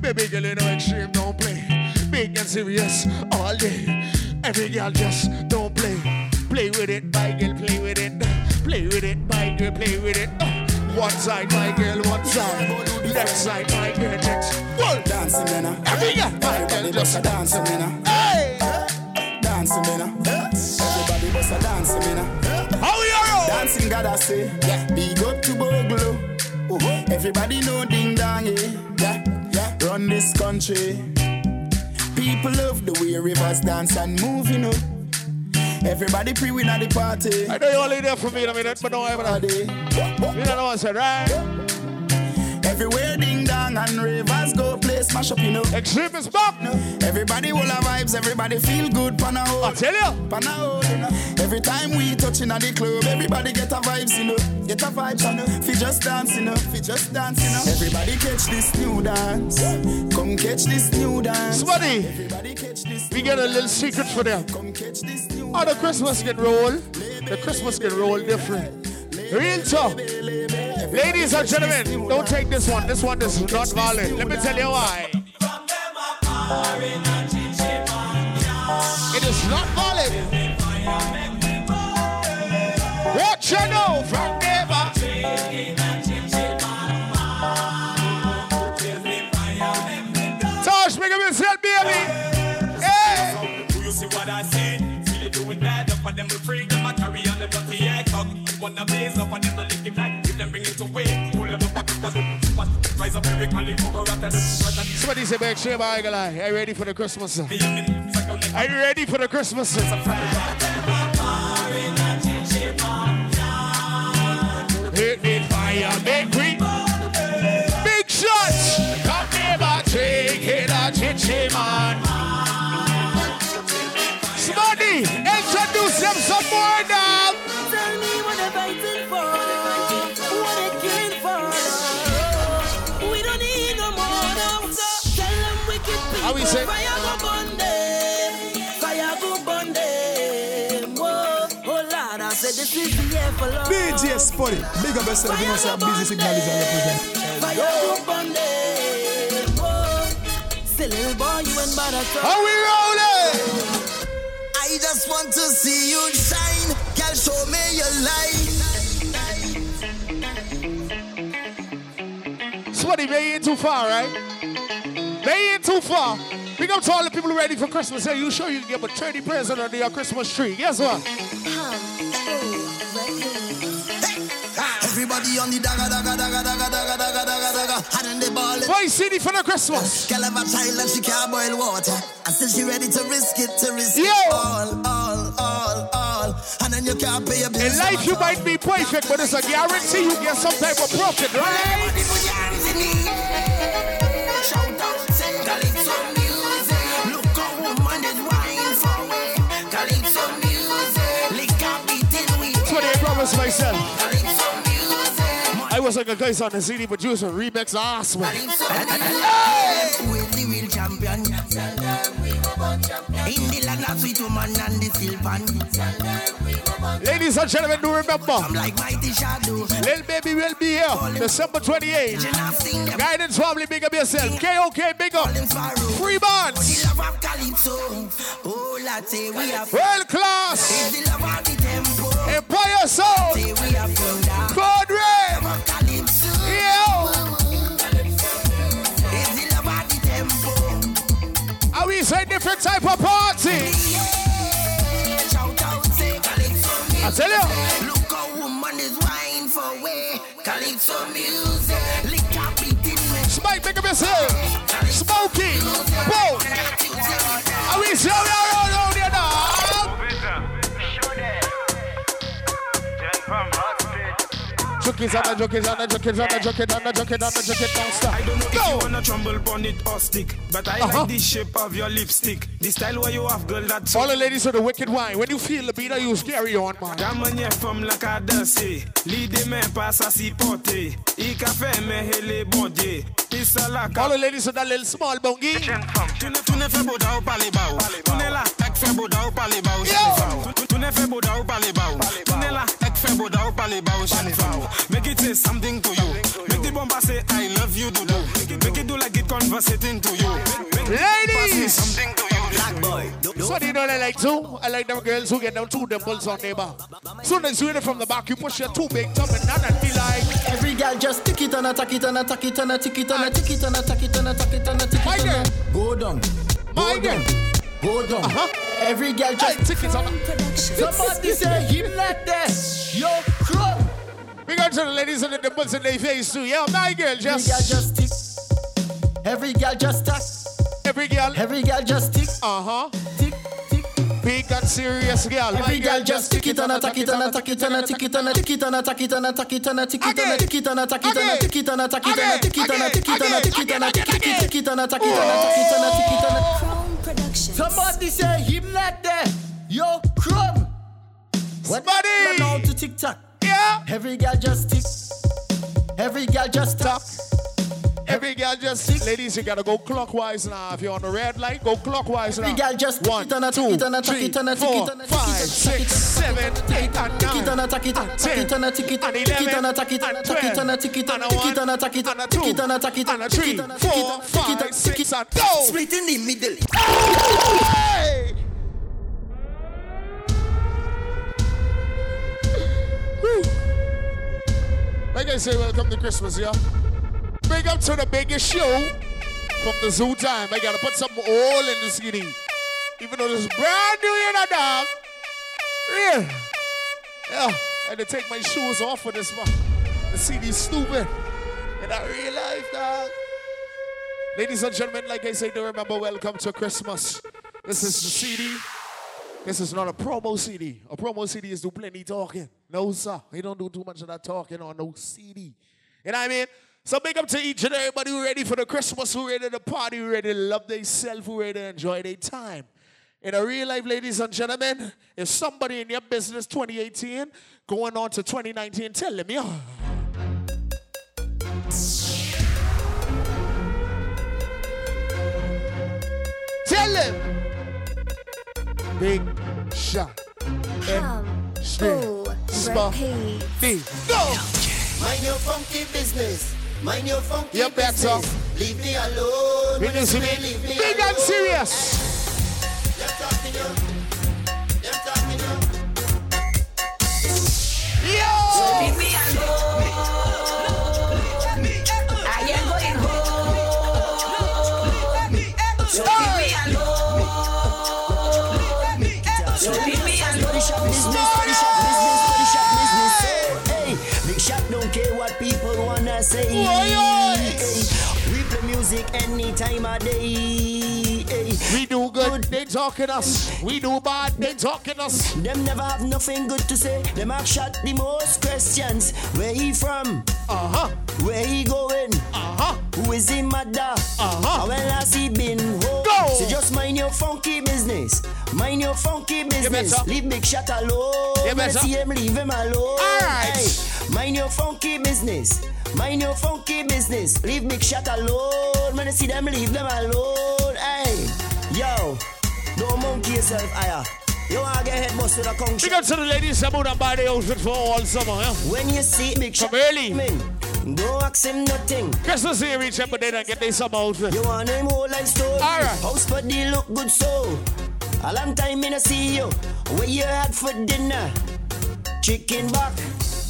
Baby girl in no extreme, don't play. Big and serious all day. Every girl just don't play. Play with it, my girl, play with it. Play with it, my girl, play with it. One side, my girl, one side. Left side, my girl, next. Whoa. Dancing now. Every girl, my girl, Everybody just a dancing now. Hey! Dancing now. Everybody bust a dancing now. How we are? Dancing God I say. Yeah. Big up to Bogle. Oh, everybody know ding dong, yeah. yeah. Yeah. Run this country. People love the way Ravers dance and move, you know. Everybody pre-win at the party. I know you're only there for me in a minute, but don't ever. You don't know what I said, right? Everywhere ding dong and Ravers go play smash up, you know. Extreme is back. Everybody will have vibes, everybody feel good, pan a hold. I tell you. Pan a hold, you know. Every time we touching at the club, everybody get a vibes, you know. Get a vibes, you know. Fi just dance, you know. Fi just dance, you know. Everybody catch this new dance. Come catch this new dance. Somebody, Everybody catch this we get a little secret for them. Come catch this new How the Christmas get roll? The Christmas get roll different. Real talk. Ladies and gentlemen, don't take this one. This one is not valid. Let me tell you why. It is not valid. What you know from never. For them them, I carry on the dirty up. on the blaze up and them the lick like if them bring it away. Pull them up and rise up every cali cover at the Somebody say, make sure I lie. Are you ready for the Christmas? Are you ready for the Christmas? Hit me fire, make we big shots. Come neighbor, take it a chichi man. For love. DJ Spuddy, big up yourself, you know, say busy signal is a represent. Fire go burn them. Whoa, say little boy, you ain't bad at all. How we rolling? I just want to see you shine. Girl, show me your light. Somebody may ain't too far, right? They ain't too far. Big up to all the people ready for Christmas. Hey, you sure you can get a 30 present under your Christmas tree? Guess what? Everybody on the daga daga daga daga daga daga daga daga Hand in the ball Boy city for the Christmas Girl have a child and she can't boil water I said she ready to risk it To risk Yo. it all All, all, all And then you can't pay your bills In life you might be perfect, but it's a guarantee you get some type of profit, right? Shout out, say Calypso music. Look how woman is wine for it. Calypso music. Lick up beating we. That's what I promised myself. Calypso music. I was like a guy on the CD producer, remix man. With the real champion. In the land of sweet woman and the silvan. Ladies and gentlemen, do remember. I'm like mighty shadow. Little baby will be here December 28th. Guidance family, big up yourself. KOK, big up. Free bonds. The love of Calypso. Oh, latte, we have. World class. It's the love of the tempo. Empire Soul. Say we have found out. Code Red. We say different type of party? Shout out, say Calypso music. I tell you. Look how woman is wine for way. Calypso music. Lick up me. Spike, big up yourself. Smoky. Boom. Are we say we Junkies on the junkies on the junkies on the junkies on the junkies on the junkies don't stop. I don't know if Go. you wanna tremble on it or stick, but I Uh-huh. like the shape of your lipstick. The style where you have, girl, that's All the ladies with the wicked wine. When you feel the beat, you carry on, man. Gamanye femme la ka danse Lide men pa sa si pote I ka fe men hele bon Dieu Isa All the ladies with that little small bongi. Tu ne, tu boda ou pale ba ou Tu la ek fe boda ou pale ba ou Shanifa ou Tu- Tu ne fais boda ou pale ba ou Tu la ek fe boda ou pale ba ou Shanifa ou Make it say something to you. Make the bomba say I love you do do Make it do like it conversating to you. Make the Ladies. something to you. Black boy. So do you know what I like too? I like them girls who get down two dimples on their back. Soon as you hit it from the back, you push your two big top and none and be like, Every girl just tick it and attack it and attack it and attack it and attack it and attack it and attack it and attack My it girl. and go down, My go down, go down. Uh-huh. Every girl just tick it on. Somebody say him like this, yo crumb. We got to the ladies and the dimples in their face too. Yeah, my girl Every girl just. just tick. Every girl just tack. Every girl. Every girl just tick. Uh huh. Tick, tick. Big and serious girl. Every girl just tick it and attack it and attack it and attack it and attack it and attack it and attack it and attack it and attack it and attack it and attack it and attack it and attack it and attack it and attack it and attack it and attack it and attack it and attack it and attack it and Chrome Productions. Somebody say him like that. Yo, crumb. What Somebody. Man know to TikTok. tock. Yeah. Every girl just tick. Every girl just talk. Every girl just sit. Ladies, you gotta go clockwise now. If you're on the red light, go clockwise now. Every girl just one, two, three, four, five, six, seven, eight, and nine, and eleven, and twelve, and a one, and a two, and a three, four, five, six, and go. Split in the middle. Like I say, welcome to Christmas, yeah? Big up to the biggest show from the zoo time. I gotta put some oil in the CD. Even though this is brand new in a dog. Real. Yeah. I had to take my shoes off for this one. The CD's stupid. In a real life, dog. Ladies and gentlemen, like I say, do remember, welcome to Christmas. This is the CD. This is not a promo CD. A promo CD is do plenty talking. No, sir. We don't do too much of that talking on no CD. You know what I mean? So big up to each and everybody who ready for the Christmas, who ready to party, who ready to love themselves, who ready to enjoy their time. In a real life, ladies and gentlemen, if somebody in your business 2018 going on to 2019, tell them, yeah. Tell them. Big shot. Come, Spin. Spa. Go. Mind your funky business. Mind your funky You better. Leave me alone. Big When you see me, leave me Big and alone. serious. Talking us. We do bad, they talking us. Them never have nothing good to say. Them have shot the most questions. Where he from? Uh huh. Where he going? Uh huh. Who is he mother? Uh huh. When last he been home? Go. So just mind your funky business. Mind your funky business. better. Leave big shot alone. You better. see him, leave him alone. Alright. Hey, mind your funky business. Mind your funky business. Leave big shot alone. When I see them, leave them alone. Hey, yo, don't monkey yourself, aya. You wanna get head busted a conch. Big up to the ladies that would buy the outfit for all summer, yeah? When you see big shot From early. coming, don't ask him nothing. Christmas here, reach up, but they don't get this summer outfit. You want him whole life story. Alright. House body look good so. A long time me no see you. Where you had for dinner? Chicken back.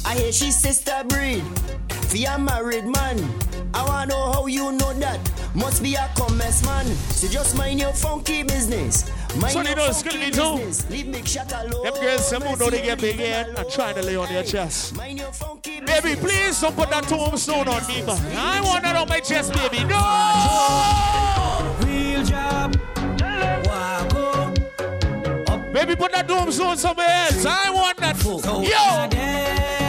I hear she sister breed. For a married man. I wanna know how you know that. Must be a commerce man. So just mind your funky business. Mind So they your know funky gonna be too. business. Leave big shot alone. Them girls, some who know they get big Leave head them and trying to lay on their alone. chest. Mind your funky Baby, please don't put that tombstone on me, man. I want that on my chest, baby. No! Real job. Walk up. Baby, put that tombstone somewhere else. I want that. So Yo!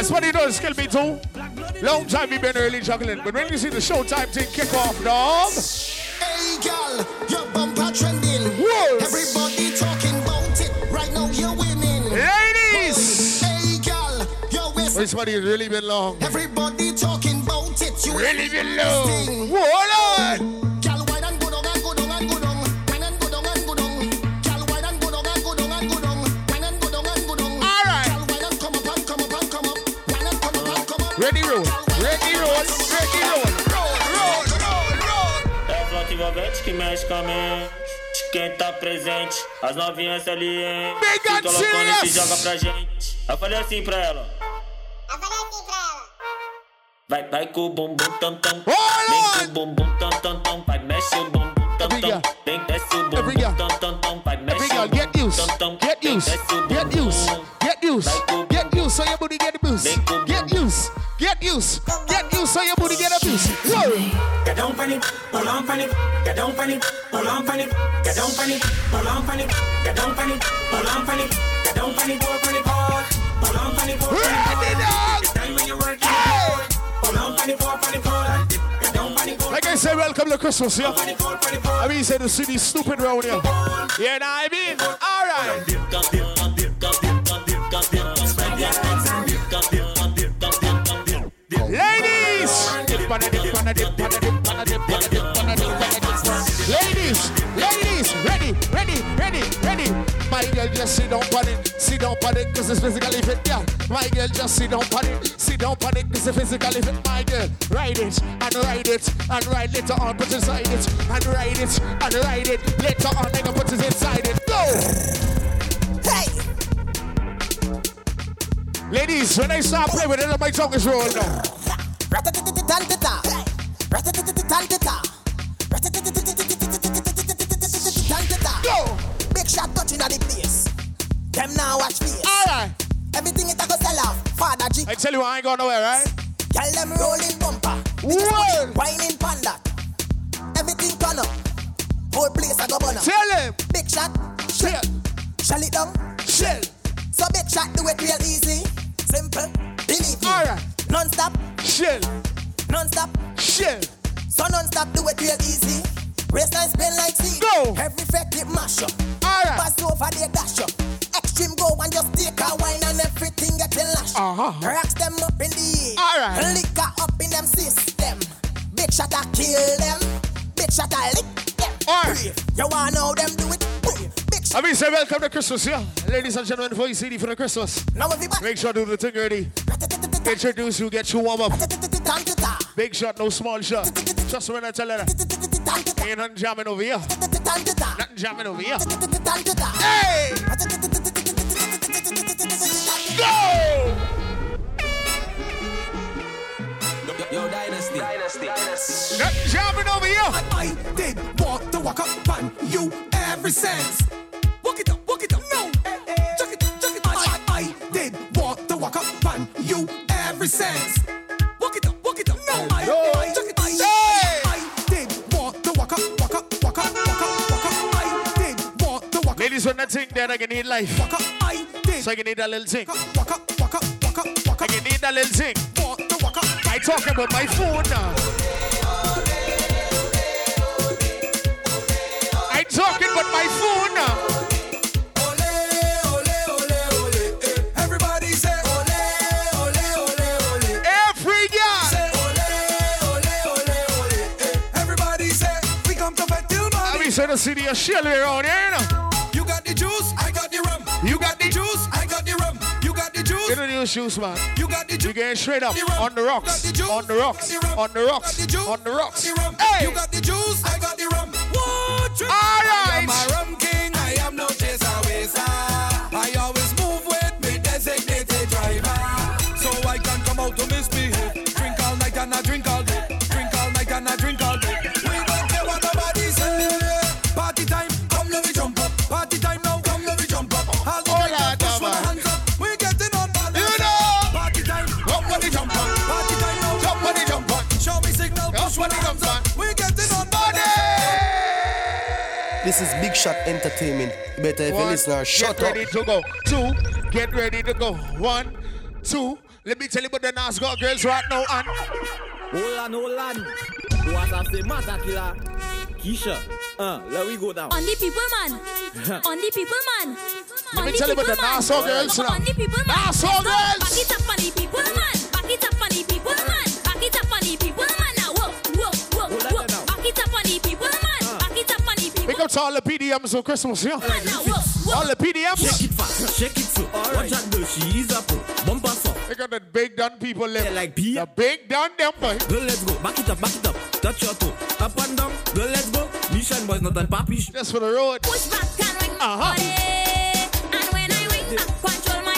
That's what he does, kill me too. Long time we been early juggling, but when you see the showtime thing kick off, dog. Hey, girl, your bumper trending. Whoa. Everybody talking about it. Right now, you're winning. Ladies! Hey, girl, your waist. This has really been long. Everybody talking about it. You Really been long. Whoa, Lord! Ready, roll. Ready, roll. Ready, roll. Roll, roll, roll, roll. É o flock envolvente que mexe com a mente. Quem tá presente, as novinhas salientes. Big Se and colocando e se joga pra gente. Eu falei assim pra ela. Vai, vai com o bumbum tam tam. Vem com o bumbum tam tam tam. Vai, mexe o bumbum tam tam. Vem, desce o bumbum tam tam tam. Vai, mexe o bumbum get used. tam tam. Get used. desce o Get used. Get used. Get used so your booty get abused. Get used. Get used. Get used so your booty get abused. Get down it, pull on it, get down it, pull on it, get down it, pull on it, get down it, pull on it, get down on it, pull on it hard, pull on on it, pull on it hard. It's time when you work it hard, pull on on it, pull on it hard, on it, Like I said, welcome to Christmas, yeah? I mean, you say the city's stupid round here. Yeah, know what I mean? All right. Ladies! Ladies! Ready, ready, ready, ready. My My girl, just sit down on it. Sit down on it, cause it's physically fit, yeah. My girl, just sit down on it. Sit down on it, cause it's physically fit. My girl, ride it and ride it and ride later on, put inside it and ride it and ride it. Later on, nigga, put it inside it. Go! Hey! Ladies, when I start playing with it, my tongue is rolling now. Go! Big shot touching at the place. Them now watch face. Alright. Everything it a go sell off. Father G. I tell you, I ain't going nowhere, right? Tell them rolling bumper. Whoa. Whining panda. Everything turn up. Whole place a go burn up. Tell him. Big shot. Shell. Shell it down. Shell. So big shot do it real easy. Simple. Alright. Non-stop. Shell. Non-stop. Shell. So non-stop do it real easy. Waistline spin like sea. Go. Every fake it mash up. Alright. Pass over there dash up. Extreme go and just take a wine and everything getting lash. Uh-huh. Rocks them up in the air. Alright. Liquor up in them system. Big shot a kill them. Big shot a lick them. Alright. You wanna know them do it? Big I mean, say welcome to Christmas, yeah. Ladies and gentlemen, for you CD for the Christmas. Now everybody. Make sure to do the thing ready. Introduce you, get you warm up. Big shot, no small shot. Just when I tell you that. Ain't nothing jamming over here. Nothing jamming over here. Hey! Go! Yo, Dynasty. Dynasty. Dynasty. Nothing jamming over here. I did want to walk up on you every sense. Walk it up, walk it up, no. Chuck it, chuck it. I, I did want to walk up on you every sense. Walk it up, walk it up, no. I, it, I, I, I did want to walk up, walk up, walk up, walk up, walk up. I did want walk up. Ladies, when that thing there, I can need life. Walk up, I did. So I can need that little thing. Walk up, walk up, walk up, walk I can need that little thing. Want to walk up. I talk about my phone now. I talking about my phone now. So the city of Shelly around here, you know. You got the juice, I got the rum. You got the juice, I got the rum. You got the juice. You don't need shoes, man. You got the juice. You getting straight up The on the rocks, the juice. on the rocks, the on the rocks, juice. on the rocks. Hey, You got the juice, I got the rum. What trip? All right. This is Big Shot Entertainment. You better if you One, listen or shut get up. ready to go. Two, get ready to go. One, two. Let me tell you about the NASCAR girls right now. And Hold on, hold on. Was a say master killer. Keisha. Uh, let we go down. On the people, man. <laughs> On the people, man. let me the tell you about the people. NASCAR girls now. On the people, man. NASCAR girls. Back it up on the people, man. Back it up on the people, man. Back it up on up the up to all the PDMs on Christmas, yeah? Whoa. All the PDMs. Shake it fast, shake it slow. Watch out, though, she is pro. Bumper soft. Pick up the big done people left. like P. The big done them, boy. Girl, let's go. Back it up, back it up. Touch your toe. Up and down. Girl, let's go. Mission boys, not on papi. Just for the road. Push back and ring Uh-huh. body. And when I ring back, control my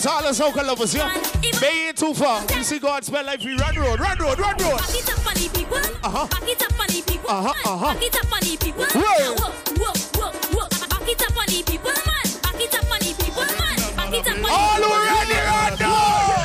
to all the soca lovers, yeah? They ain't too far. You see God spell like we run road, run road, run road. Back it up the people. Uh-huh. Back it up the people. Uh-huh, uh-huh. Back it up the people. Whoa. Whoa, whoa, whoa, whoa. Back it up the people, man. Back it up the people, man. Back it up on the All people. ready right now.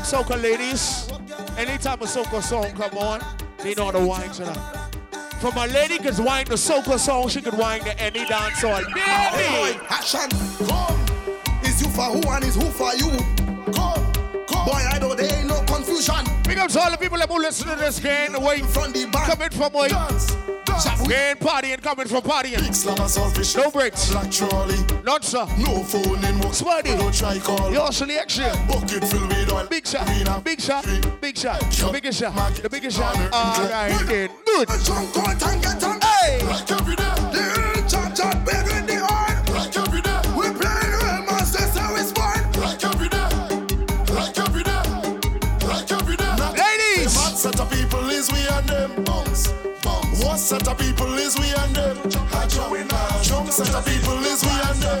Respect soca ladies. Anytime a soca song come on, they know how to wine to that. For my lady could wine the soca song, she could wine to any dance hall. Hey, Baby! boy, action, come. Is you for who and is who for you? Come. Boy, I know there ain't no confusion. Big up to all the people that will listen to this game, wait From the back, coming from way. dance, dance. We We ain't partying, coming from partying. Big slam selfish. No breaks. Black trolley. Not sir. No phone in work. Smarty. No try call. Your selection. Bucket filled with oil. Big shot. Big shot. Big shot. The biggest shot. The biggest shot. All right, then. Good. Jump out and. Hey. Set of people is we and them? Jump set of people is we and them.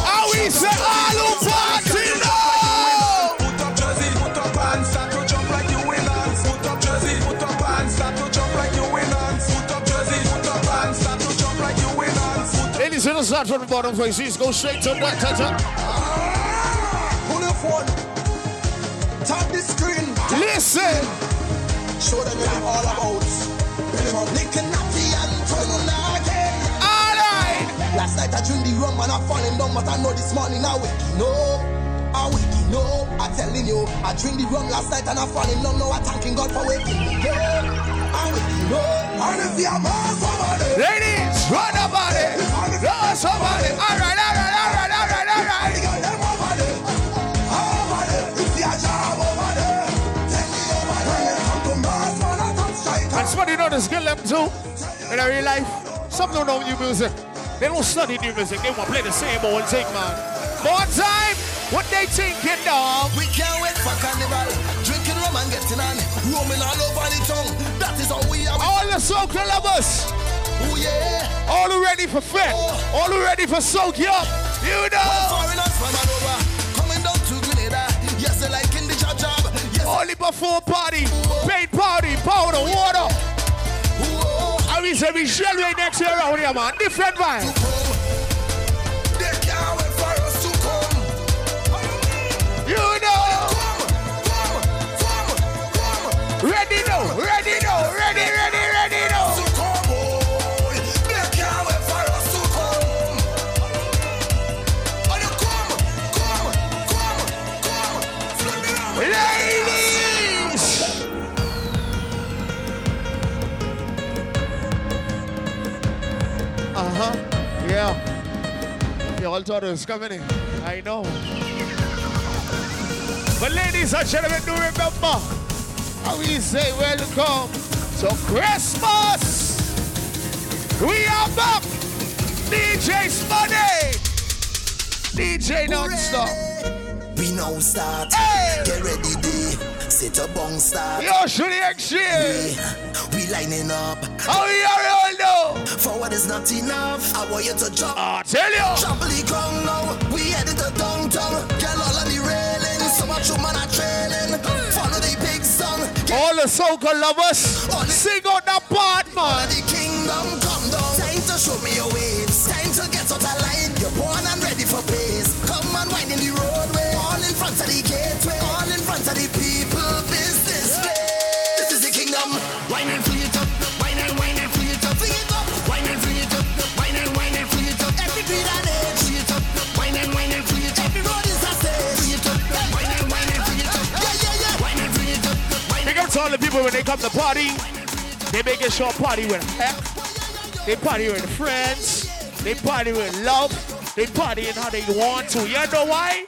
How we say all who party now? Put up jersey, put up pants, start to jump like you in dance. Put up jersey, put up pants, start to jump like you in dance. Put up jersey, put up pants, start to jump like you in dance. Ladies, the start from the bottom places. Go straight to that tata. Ah, pull your phone, tap the screen. Listen. Show them what I'm all about. Nick and Natty and Tony again. All right. Last night I drink the rum and I'm falling down, but I know this morning I waking up. I waking up. I'm telling you, I drink the rum last night and I'm falling down. Now I'm thanking God for waking me up. I'm waking up. And if you're more somebody, Ladies, run the body. Run somebody. Alright, All right, know the skill them too. In our real life, some don't know new music. They don't study new music. They want to play the same old thing, man. More time. What they thinking, dog? We can't wait for carnival. Drinking rum and getting on. Roaming all over the tongue. That is how we are. All the soca lovers. Oh yeah. All who ready for fit. Oh. All who ready for soak you up. You know. Foreigners from all over. Coming down to Grenada. Yes, they like in the job job. Yes. Only before party. Paid party. Powder, water. Mean, say we shell right next year around here, man. Different vibe. They can't wait for us to come. You know. Ready now. Ready all thought coming in. I know. But ladies and gentlemen, do remember how we say welcome to Christmas. We are back. DJ Spuddy. DJ non-stop. We now start. Hey. Get ready, day. Set a bong start. Yo, should the exchange. We lining up. How we are all know? Forward is not enough. I want you to jump. I tell you. Trample the ground now. We headed to downtown. Girl all on the railing. So much woman are trailing. Follow the big song. All the soca lovers, sing on that part, All the kingdom come all the people when they come to party. They make a sure party with heck. They party with friends. They party with love. They party in how they want to. You know why?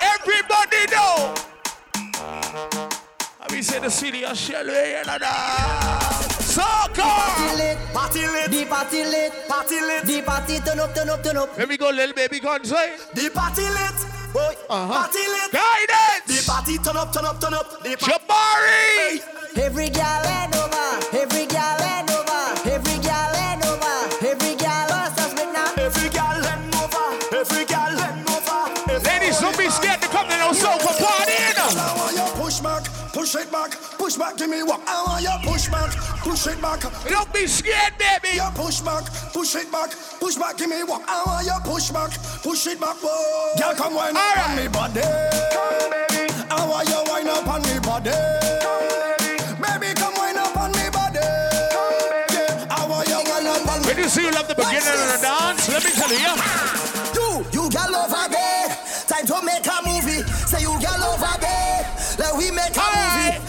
Everybody know. I mean, say the city of Shelly and Soca. lit, party lit, the party lit, party lit, the party turn up, turn up, turn up. Let me go, little baby, go and say. The party lit, boy, uh-huh. party lit, Guidance. the party turn up, turn up, turn up. The party. Jabari. Every gal and over, back, push back, give me walk. I want you push back, push it back. Don't be scared, baby. You push back, push it back, push back, give me walk. I want you push back, push it back, boy. Girl, come wine up on me body. Come, baby. I want you wine up on me body. Come, baby. Baby, come wine up on me body. Come, baby. I want you wine up on me. When you see you love the beginning of the dance, let me tell you. You, you gal over there. Time to make a movie. Say you gal over there. Let we make a movie. You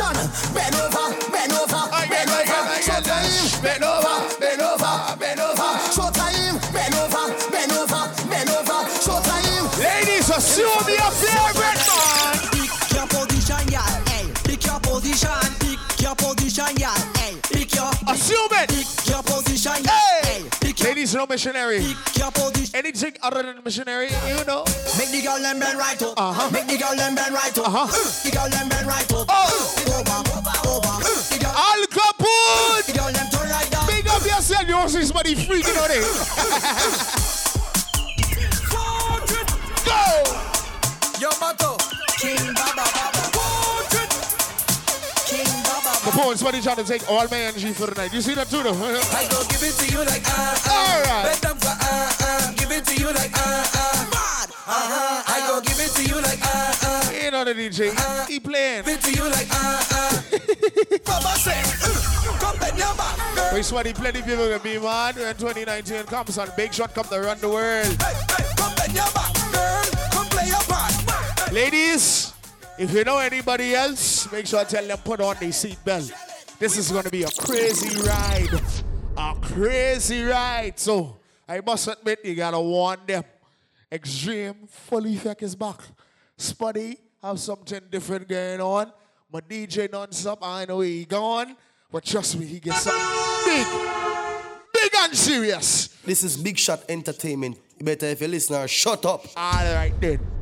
action. Bend over, bend over, bend over. Bend over, Ladies, no missionary. Anything other than missionary, you know. Make the girl them bend right up. Uh-huh. Make the girl them bend right up. Uh-huh. The girl them bend right up. Oh. Over, over. Al Capone. The girl them turn right down. Big up yourself. You to see somebody freaking on it. Go. Yo, Bato. King Baba Baba. Baba. Capone, somebody trying to take all my energy for the night. You see that too, though? <laughs> I go give it to you like ah ah. All right. Bend down for ah ah. Give it to you like ah ah. Mad. Uh-huh. I go give it to you like ah ah. You know the DJ. He playing. Give it to you like ah ah. Mama say, uh, come bend your back, girl. We sweaty plenty people gonna be man. When 2019 comes on, Big Shot come to run the world. Hey, hey, come bend your back, girl. Come play your part. Ladies, if you know anybody else, make sure I tell them put on their seatbelt. This is gonna be a crazy ride. A crazy ride. So I must admit you gotta warn them. Extreme full effect is back. Spuddy have something different going on. My DJ non-stop, I know he gone. But trust me, he gets something big. Big and serious. This is Big Shot Entertainment. You better if you listen, shut up. All right then.